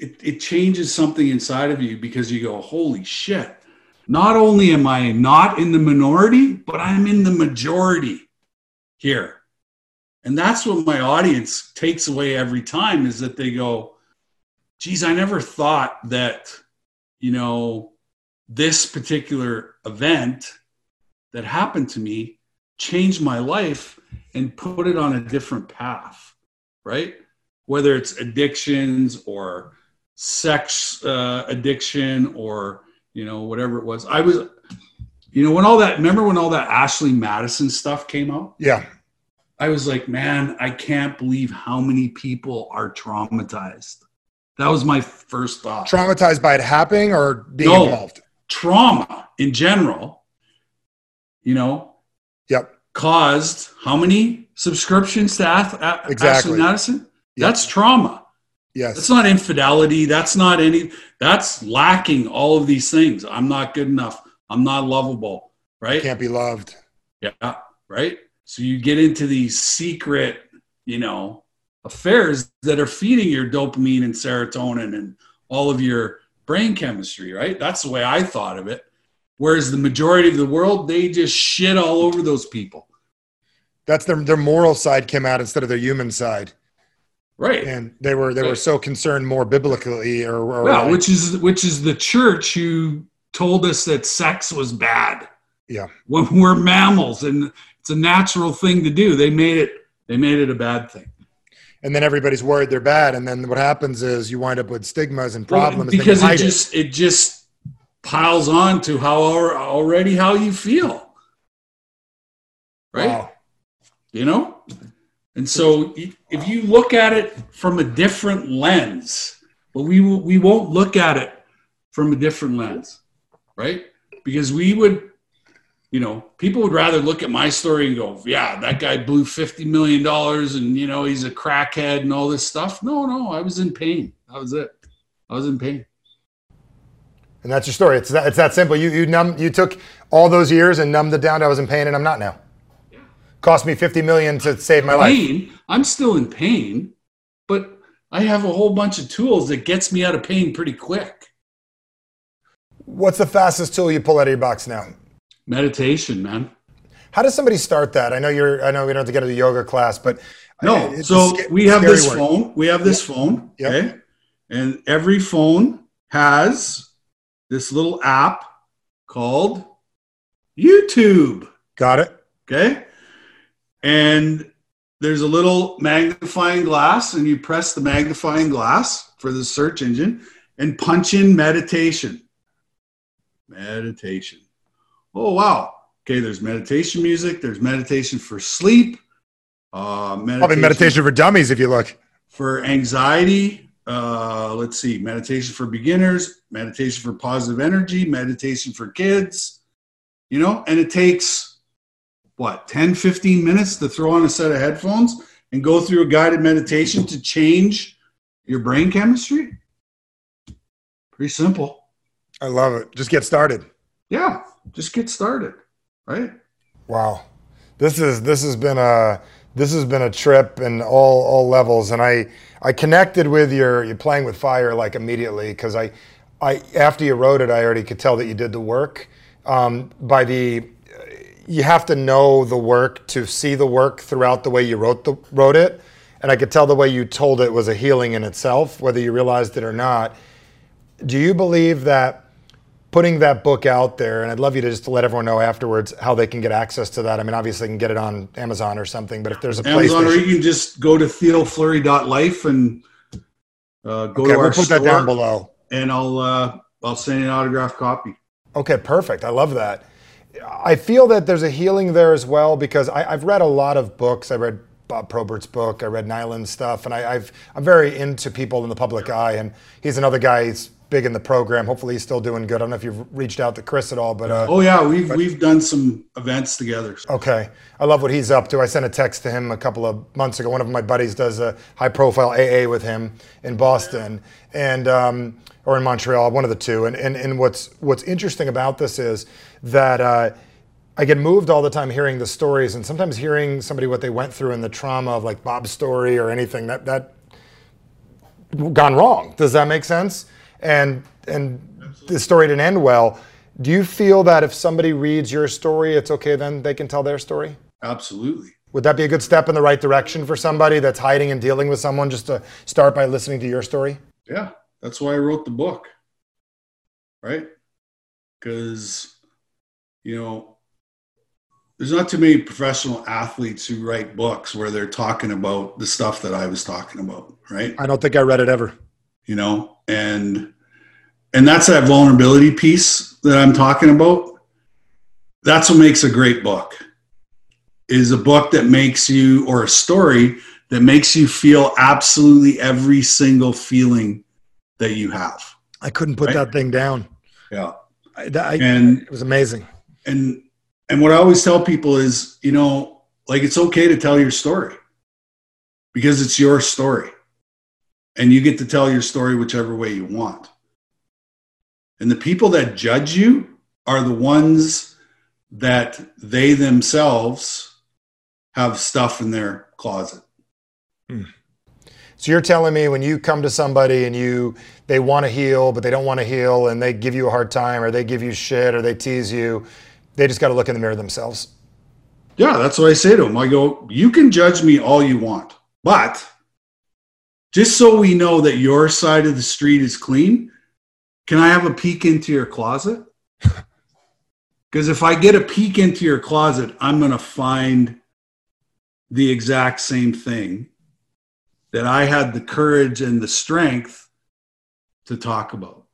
it, it changes something inside of you because you go, holy shit. Not only am I not in the minority, but I'm in the majority here. And that's what my audience takes away every time is that they go, geez, I never thought that, you know, this particular event that happened to me changed my life and put it on a different path, right? Whether it's addictions or sex uh, addiction or, you know, whatever it was. I was, you know, when all that, remember when all that Ashley Madison stuff came out? yeah I was like, man, I can't believe how many people are traumatized. That was my first thought. traumatized by it happening or being No. involved Trauma in general, you know, yep caused how many subscriptions to Ath- Exactly. Ashley Madison? Yep. That's trauma. Yes That's not infidelity. That's not any, that's lacking all of these things. I'm not good enough. I'm not lovable, right? can't be loved Yeah, right. So you get into these secret, you know, affairs that are feeding your dopamine and serotonin and all of your brain chemistry, right? That's the way I thought of it. Whereas the majority of the world, they just shit all over those people, that's their, their moral side came out instead of their human side right? and they were they were so concerned more biblically or, or well, like- which is which is the church who told us that sex was bad. Yeah. When we're mammals and it's a natural thing to do. They made it they made it a bad thing. and then everybody's worried they're bad and then what happens is you wind up with stigmas and Well, problems and because it just it just piles on to how already how you feel right Wow. you know? And so if you look at it from a different lens, but we, we won't look at it from a different lens, right? Because we would, you know, people would rather look at my story and go, yeah, that guy blew $50 million and, you know, he's a crackhead and all this stuff. No, no, I was in pain. That was it. I was in pain. And that's your story. It's that, it's that simple. You, you, numb, you took all those years and numbed it down I was in pain and I'm not now. Cost me 50 million to save my pain, life. I'm still in pain, but I have a whole bunch of tools that gets me out of pain pretty quick. What's the fastest tool you pull out of your box now? Meditation, man. How does somebody start that? I know you're. I know we don't have to get to the yoga class, but no. So we have this word. phone. We have this yep. phone. Yep. Okay, and every phone has this little app called YouTube. Got it. Okay, and there's a little magnifying glass, and you press the magnifying glass for the search engine and punch in meditation. Meditation. Oh, wow. Okay, there's meditation music, there's meditation for sleep, uh, meditation Probably meditation for dummies if you look. For anxiety, uh, let's see, meditation for beginners, meditation for positive energy, meditation for kids, you know, and it takes what 10 15 minutes to throw on a set of headphones and go through a guided meditation to change your brain chemistry? Pretty simple. I love it. Just get started. Yeah just get started right? Wow. This is this has been a this has been a trip in all all levels and i i connected with your you playing with fire like immediately because i i after you wrote it i already could tell that you did the work. Um, by the you have to know the work to see the work throughout the way you wrote the wrote it. And i could tell the way you told it was a healing in itself whether you realized it or not. Do you believe that putting that book out there and i'd love you to just to let everyone know afterwards how they can get access to that. I mean obviously they can get it on amazon or something but if there's a amazon place or you can just go to theofleury.life and uh, go okay, to we'll our put store that down below. and i'll uh, i'll send you an autographed copy. Okay perfect. I love that I feel that there's a healing there as well because I, have read a lot of books. I read Bob Probert's book. I read Nilan's stuff, and I, have I'm very into people in the public eye. And he's another guy. He's big in the program. Hopefully, he's still doing good. I don't know if you've reached out to Chris at all, but uh, oh yeah, we've but, we've done some events together. Okay, I love what he's up to. I sent a text to him a couple of months ago. One of my buddies does a high profile AA with him in Boston, and um, or in Montreal, one of the two. And and and what's what's interesting about this is that uh, I get moved all the time hearing the stories, and sometimes hearing somebody what they went through and the trauma of like Bob's story or anything that that gone wrong. Does that make sense? And and Absolutely. the story didn't end well. Do you feel that if somebody reads your story, it's okay then they can tell their story? Absolutely. Would that be a good step in the right direction for somebody that's hiding and dealing with someone just to start by listening to your story? Yeah, that's why I wrote the book. Right? Because, you know, there's not too many professional athletes who write books where they're talking about the stuff that I was talking about, right? I don't think I read it ever. You know, and and that's that vulnerability piece that I'm talking about. That's what makes a great book. Is a book that makes you or a story that makes you feel absolutely every single feeling that you have. I couldn't put right? that thing down. Yeah. I, I, and it was amazing. And and what I always tell people is, you know, like it's okay to tell your story because it's your story. And you get to tell your story whichever way you want. And the people that judge you are the ones that they themselves have stuff in their closet. Hmm. So you're telling me when you come to somebody and you they want to heal but they don't want to heal and they give you a hard time or they give you shit or they tease you, they just got to look in the mirror themselves. Yeah, that's what I say to them. I go, you can judge me all you want, but just so we know that your side of the street is clean, can I have a peek into your closet? Because if I get a peek into your closet, I'm going to find the exact same thing that I had the courage and the strength to talk about.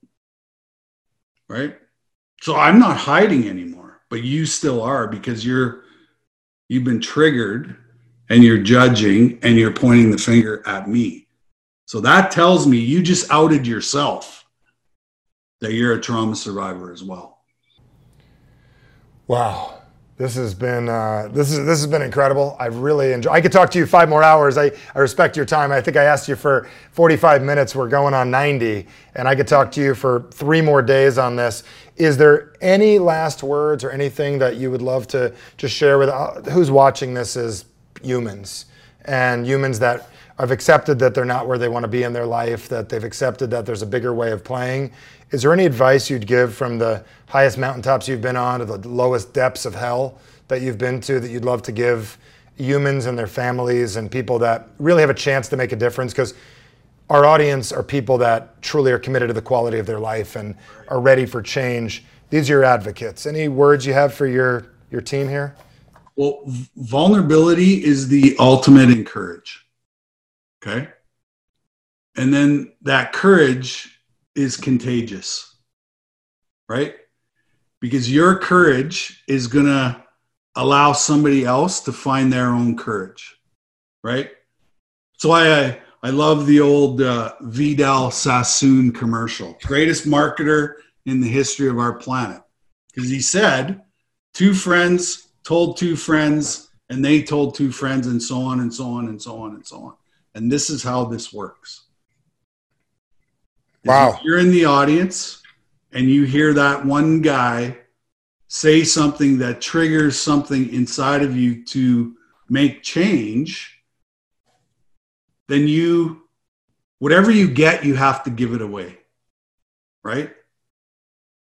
Right? So I'm not hiding anymore but you still are because you're you've been triggered and you're judging and you're pointing the finger at me. So that tells me you just outed yourself that you're a trauma survivor as well. Wow. This has been uh, this is this has been incredible. I've really enjoyed. I could talk to you five more hours. I, I respect your time. I think I asked you for 45 minutes. We're going on 90, and I could talk to you for three more days on this. Is there any last words or anything that you would love to just share with uh, who's watching this Is humans and humans that have accepted that they're not where they want to be in their life, that they've accepted that there's a bigger way of playing. Is there any advice you'd give from the highest mountaintops you've been on to the lowest depths of hell that you've been to that you'd love to give humans and their families and people that really have a chance to make a difference? Because our audience are people that truly are committed to the quality of their life and are ready for change. These are your advocates. Any words you have for your, your team here? Well, vulnerability is the ultimate in courage. Okay. And then that courage is contagious, right? Because your courage is going to allow somebody else to find their own courage, right? So I, I love the old uh, Vidal Sassoon commercial, greatest marketer in the history of our planet. Because he said, two friends told two friends, and they told two friends, and so on and so on and so on and so on. And this is how this works. Wow. You're in the audience and you hear that one guy say something that triggers something inside of you to make change, then you, whatever you get, you have to give it away. Right?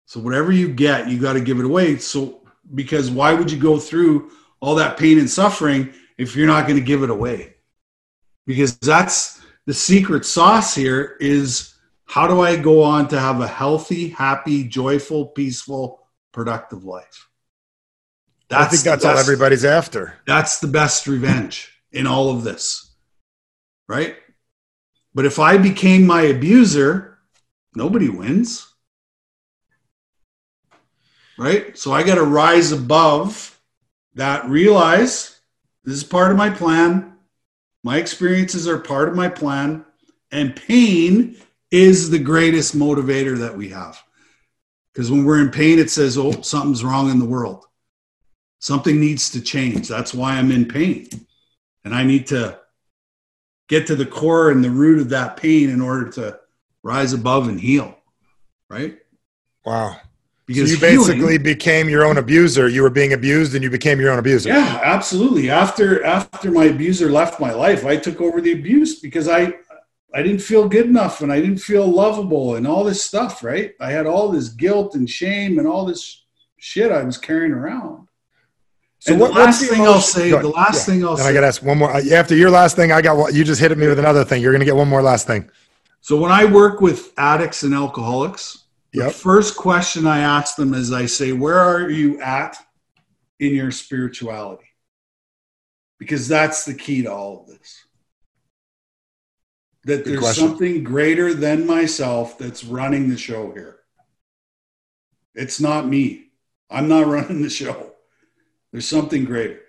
So, whatever you get, you got to give it away. So, because why would you go through all that pain and suffering if you're not going to give it away? Because that's the secret sauce here is how do I go on to have a healthy, happy, joyful, peaceful, productive life? That's I think that's best, all everybody's after. That's the best revenge in all of this. Right? But if I became my abuser, nobody wins. Right? So I got to rise above that, realize this is part of my plan. My experiences are part of my plan, and pain is the greatest motivator that we have. Because when we're in pain, it says, oh, something's wrong in the world. Something needs to change. That's why I'm in pain. And I need to get to the core and the root of that pain in order to rise above and heal. Right? Wow. Because so you basically healing, became your own abuser. You were being abused, and you became your own abuser. Yeah, absolutely. After after my abuser left my life, I took over the abuse because I I didn't feel good enough, and I didn't feel lovable, and all this stuff. Right? I had all this guilt and shame and all this shit I was carrying around. So and what, the last thing I'll say, the last yeah. thing I'll say. and say. I got to ask one more. After your last thing, I got you just hit me with another thing. You're going to get one more last thing. So when I work with addicts and alcoholics, Yep. The first question I ask them is I say, Where are you at in your spirituality? Because that's the key to all of this. That Good there's question. something greater than myself that's running the show here. It's not me. I'm not running the show. There's something greater.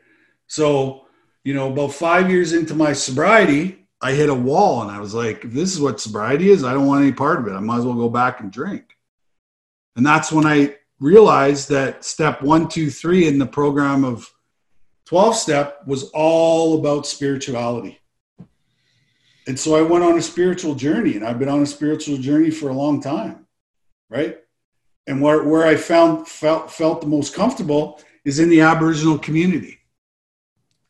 So, you know, about five years into my sobriety, I hit a wall and I was like, this is what sobriety is, I don't want any part of it. I might as well go back and drink. And that's when I realized that step one, two, three in the program of 12 step was all about spirituality. And so I went on a spiritual journey, and I've been on a spiritual journey for a long time, right? And where, where I found felt felt the most comfortable is in the Aboriginal community.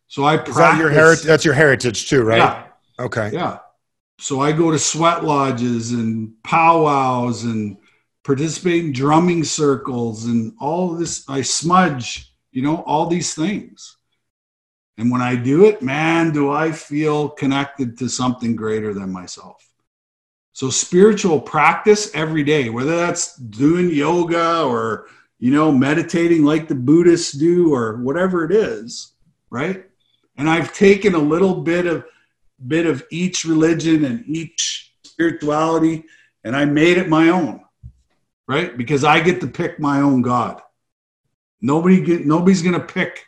So I practice. That your heritage, that's your heritage too, right? Yeah. Okay. Yeah. So I go to sweat lodges and powwows and participate in drumming circles and all this. I smudge, you know, all these things. And when I do it, man, do I feel connected to something greater than myself. So spiritual practice every day, whether that's doing yoga or, you know, meditating like the Buddhists do or whatever it is, right? And I've taken a little bit of bit of each religion and each spirituality and I made it my own right? Because I get to pick my own God. Nobody get, nobody's going to pick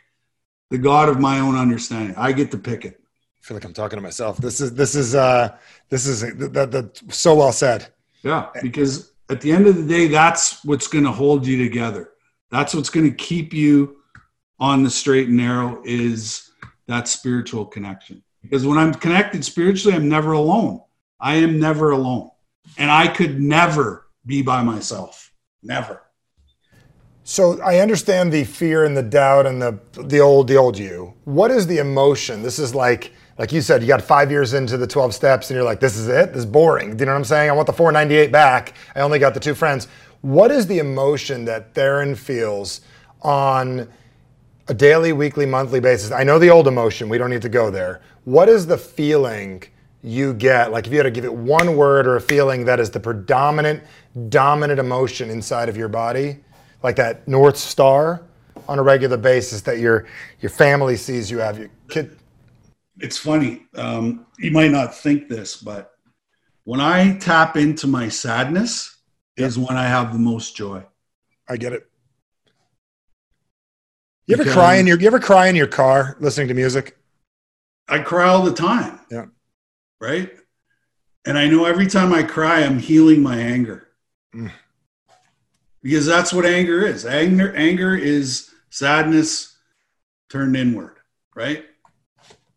the God of my own understanding. I get to pick it. I feel like I'm talking to myself. This is this is uh this is that, that, so well said. Yeah, because at the end of the day, that's what's going to hold you together. That's what's going to keep you on the straight and narrow is that spiritual connection. Because when I'm connected spiritually, I'm never alone. I am never alone. And I could never be by myself. Never. So I understand the fear and the doubt and the the old the old you. What is the emotion? This is like like you said, you got five years into the 12 steps and you're like, this is it? This is boring. Do you know what I'm saying? I want the 498 back. I only got the two friends. What is the emotion that Theoren feels on a daily, weekly, monthly basis? I know the old emotion. We don't need to go there. What is the feeling you get? Like if you had to give it one word or a feeling that is the predominant, dominant emotion inside of your body, like that North Star on a regular basis that your your family sees you have, your kid it's funny. Um, you might not think this, but when I tap into my sadness, is when I have the most joy. I get it. You ever cry in your you ever cry in your car listening to music? I cry all the time. Yeah. Right? And I know every time I cry, I'm healing my anger. Mm. Because that's what anger is. Anger, anger is sadness turned inward, right?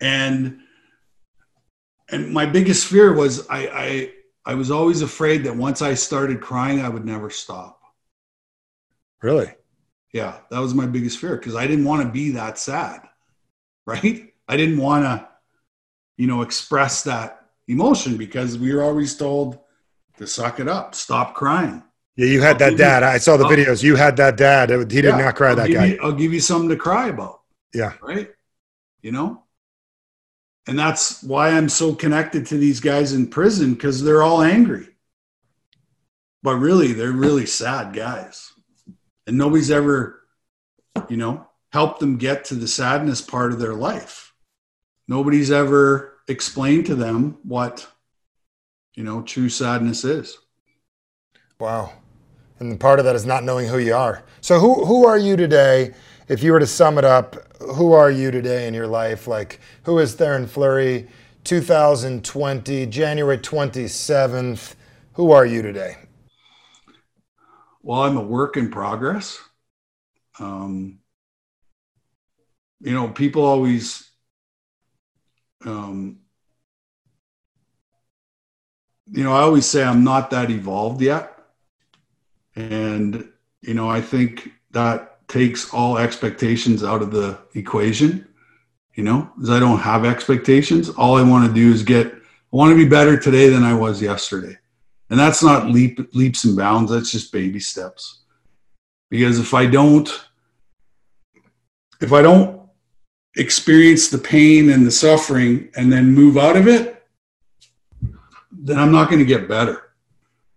and and my biggest fear was I, I I was always afraid that once I started crying, I would never stop. Really? Yeah, that was my biggest fear because I didn't want to be that sad, right? I didn't want to, you know, express that emotion because we were always told to suck it up, stop crying. Yeah, you had I'll that dad. You, I saw the I'll, videos. You had that dad. He did yeah, not cry. I'll that guy. You, I'll give you something to cry about. Yeah. Right. You know, and that's why I'm so connected to these guys in prison because they're all angry. But really, they're really sad guys. And nobody's ever, you know, helped them get to the sadness part of their life. Nobody's ever explained to them what, you know, true sadness is. Wow. And part of that is not knowing who you are. So who who are you today? If you were to sum it up, who are you today in your life? Like, who is Theoren Fleury? 2020, January 27th. Who are you today? Well, I'm a work in progress. Um, you know, people always, um, you know, I always say I'm not that evolved yet. And, you know, I think that takes all expectations out of the equation. You know, because I don't have expectations. All I want to do is get. I want to be better today than I was yesterday, and that's not leap leaps and bounds. That's just baby steps. Because if I don't, if I don't experience the pain and the suffering and then move out of it, then I'm not going to get better,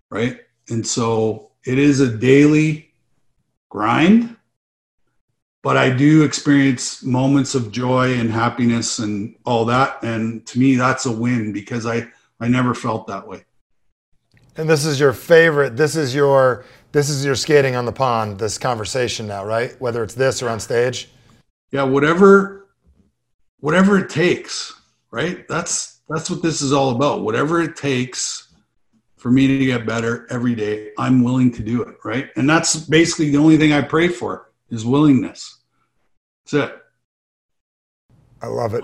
right? And so it is a daily grind but I do experience moments of joy and happiness and all that. And to me, that's a win because I, I never felt that way. And this is your favorite. This is your this is your skating on the pond. This conversation now, right? Whether it's this or on stage. Yeah, whatever, whatever it takes. Right. That's that's what this is all about. Whatever it takes for me to get better every day, I'm willing to do it. Right. And that's basically the only thing I pray for is willingness. That's it. I love it.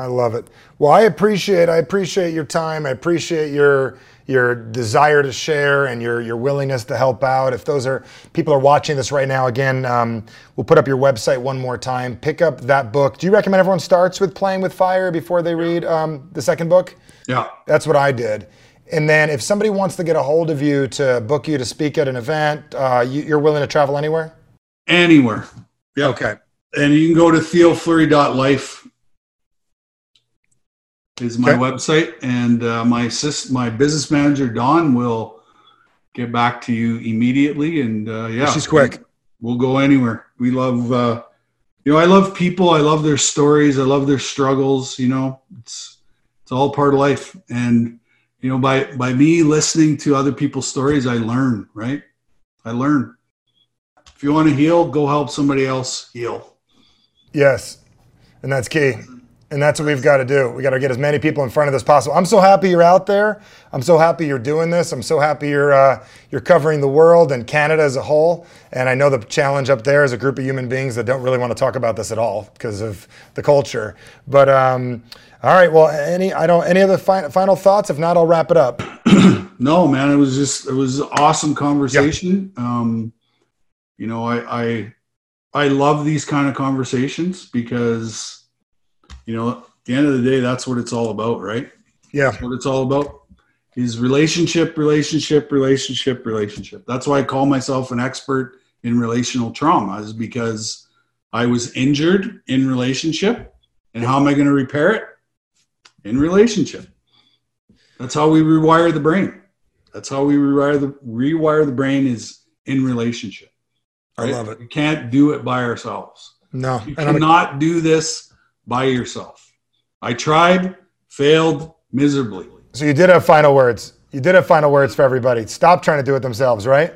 I love it. Well, I appreciate I appreciate your time. I appreciate your your desire to share and your your willingness to help out. If those are people are watching this right now, again, um, we'll put up your website one more time. Pick up that book. Do you recommend everyone starts with Playing with Fire before they read um, the second book? Yeah, that's what I did. And then if somebody wants to get a hold of you to book you to speak at an event, uh, you, you're willing to travel anywhere. Anywhere. Yeah. Okay. And you can go to theofleury.life is my okay. website, and uh, my sis, my business manager Don will get back to you immediately. And uh, yeah, she's quick. We'll go anywhere. We love, uh, you know, I love people. I love their stories. I love their struggles. You know, it's it's all part of life. And you know, by by me listening to other people's stories, I learn. Right? I learn. If you want to heal, go help somebody else heal. Yes. And that's key. And that's what we've got to do. We got to get as many people in front of this possible. I'm so happy you're out there. I'm so happy you're doing this. I'm so happy you're uh, you're covering the world and Canada as a whole. And I know the challenge up there is a group of human beings that don't really want to talk about this at all because of the culture. But um, all right, well, any I don't any other fi- final thoughts? If not, I'll wrap it up. no, man, it was just it was an awesome conversation. Yeah. Um, you know, I, I I love these kind of conversations because you know, at the end of the day, that's what it's all about, right? Yeah. That's what it's all about is relationship, relationship, relationship, relationship. That's why I call myself an expert in relational trauma, is because I was injured in relationship. And how am I going to repair it? In relationship. That's how we rewire the brain. That's how we rewire the rewire the brain is in relationship. Right? I love it. We can't do it by ourselves. No, you cannot do this by yourself. I tried, failed miserably. So you did have final words. You did have final words for everybody. Stop trying to do it themselves, right?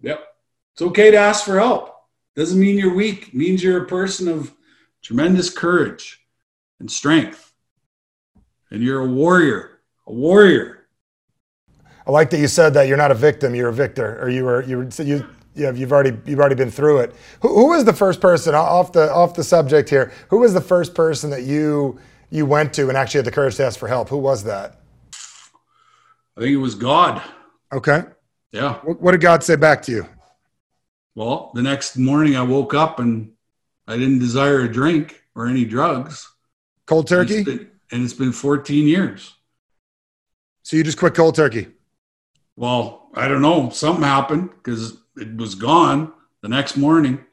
Yep. It's okay to ask for help. Doesn't mean you're weak. It means you're a person of tremendous courage and strength. And you're a warrior. A warrior. I like that you said that you're not a victim, you're a victor, or you were you were you yeah, you've already you've already been through it. Who, who, was the first person off the off the subject here? Who was the first person that you you went to and actually had the courage to ask for help? Who was that? I think it was God. Okay. Yeah. What, what did God say back to you? Well, the next morning I woke up and I didn't desire a drink or any drugs. Cold turkey. And it's been, and it's been 14 years. So you just quit cold turkey? Well, I don't know. Something happened because it was gone the next morning.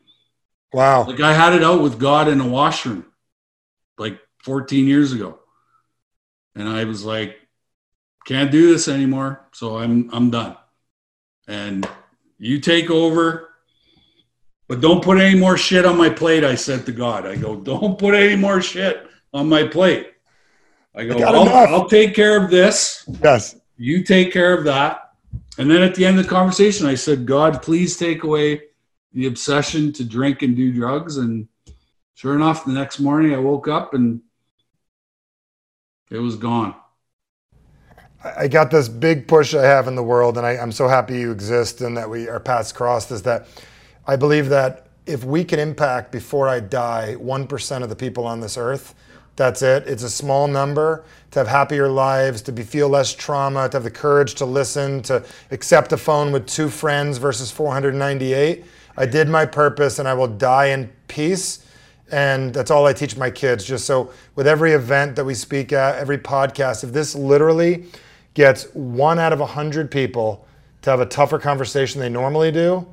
Wow. Like I had it out with God in a washroom like 14 years ago. And I was like, can't do this anymore. So I'm I'm done. And you take over. But don't put any more shit on my plate, I said to God. I go, don't put any more shit on my plate. I go, I I'll, I'll take care of this. Yes. You take care of that. And then at the end of the conversation, I said, God, please take away the obsession to drink and do drugs. And sure enough, the next morning I woke up and it was gone. I got this big push I have in the world, and I, am so happy you exist and that we our paths crossed. Is that I believe that if we can impact before I die 1% of the people on this earth, that's it. It's a small number to have happier lives, to be, feel less trauma, to have the courage to listen, to accept a phone with two friends versus 498. I did my purpose and I will die in peace. And that's all I teach my kids. Just so with every event that we speak at, every podcast, if this literally gets one out of a hundred people to have a tougher conversation than they normally do,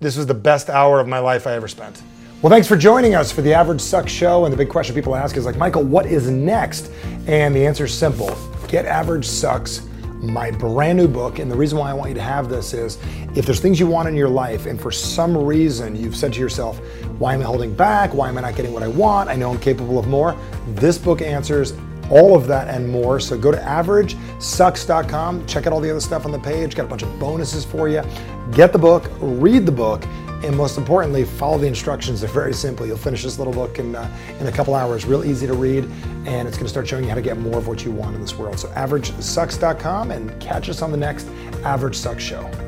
this was the best hour of my life I ever spent. Well, thanks for joining us for the Average Sucks show. And the big question people ask is like, Michael, what is next? And the answer is simple Get Average Sucks, my brand new book. And the reason why I want you to have this is if there's things you want in your life, and for some reason you've said to yourself, why am I holding back? Why am I not getting what I want? I know I'm capable of more. This book answers all of that and more. So go to averagesucks.com, check out all the other stuff on the page, got a bunch of bonuses for you. Get the book, read the book and most importantly, follow the instructions. They're very simple. You'll finish this little book in, uh, in a couple hours, real easy to read, and it's going to start showing you how to get more of what you want in this world. So, averagesucks.com and catch us on the next Average Sucks Show.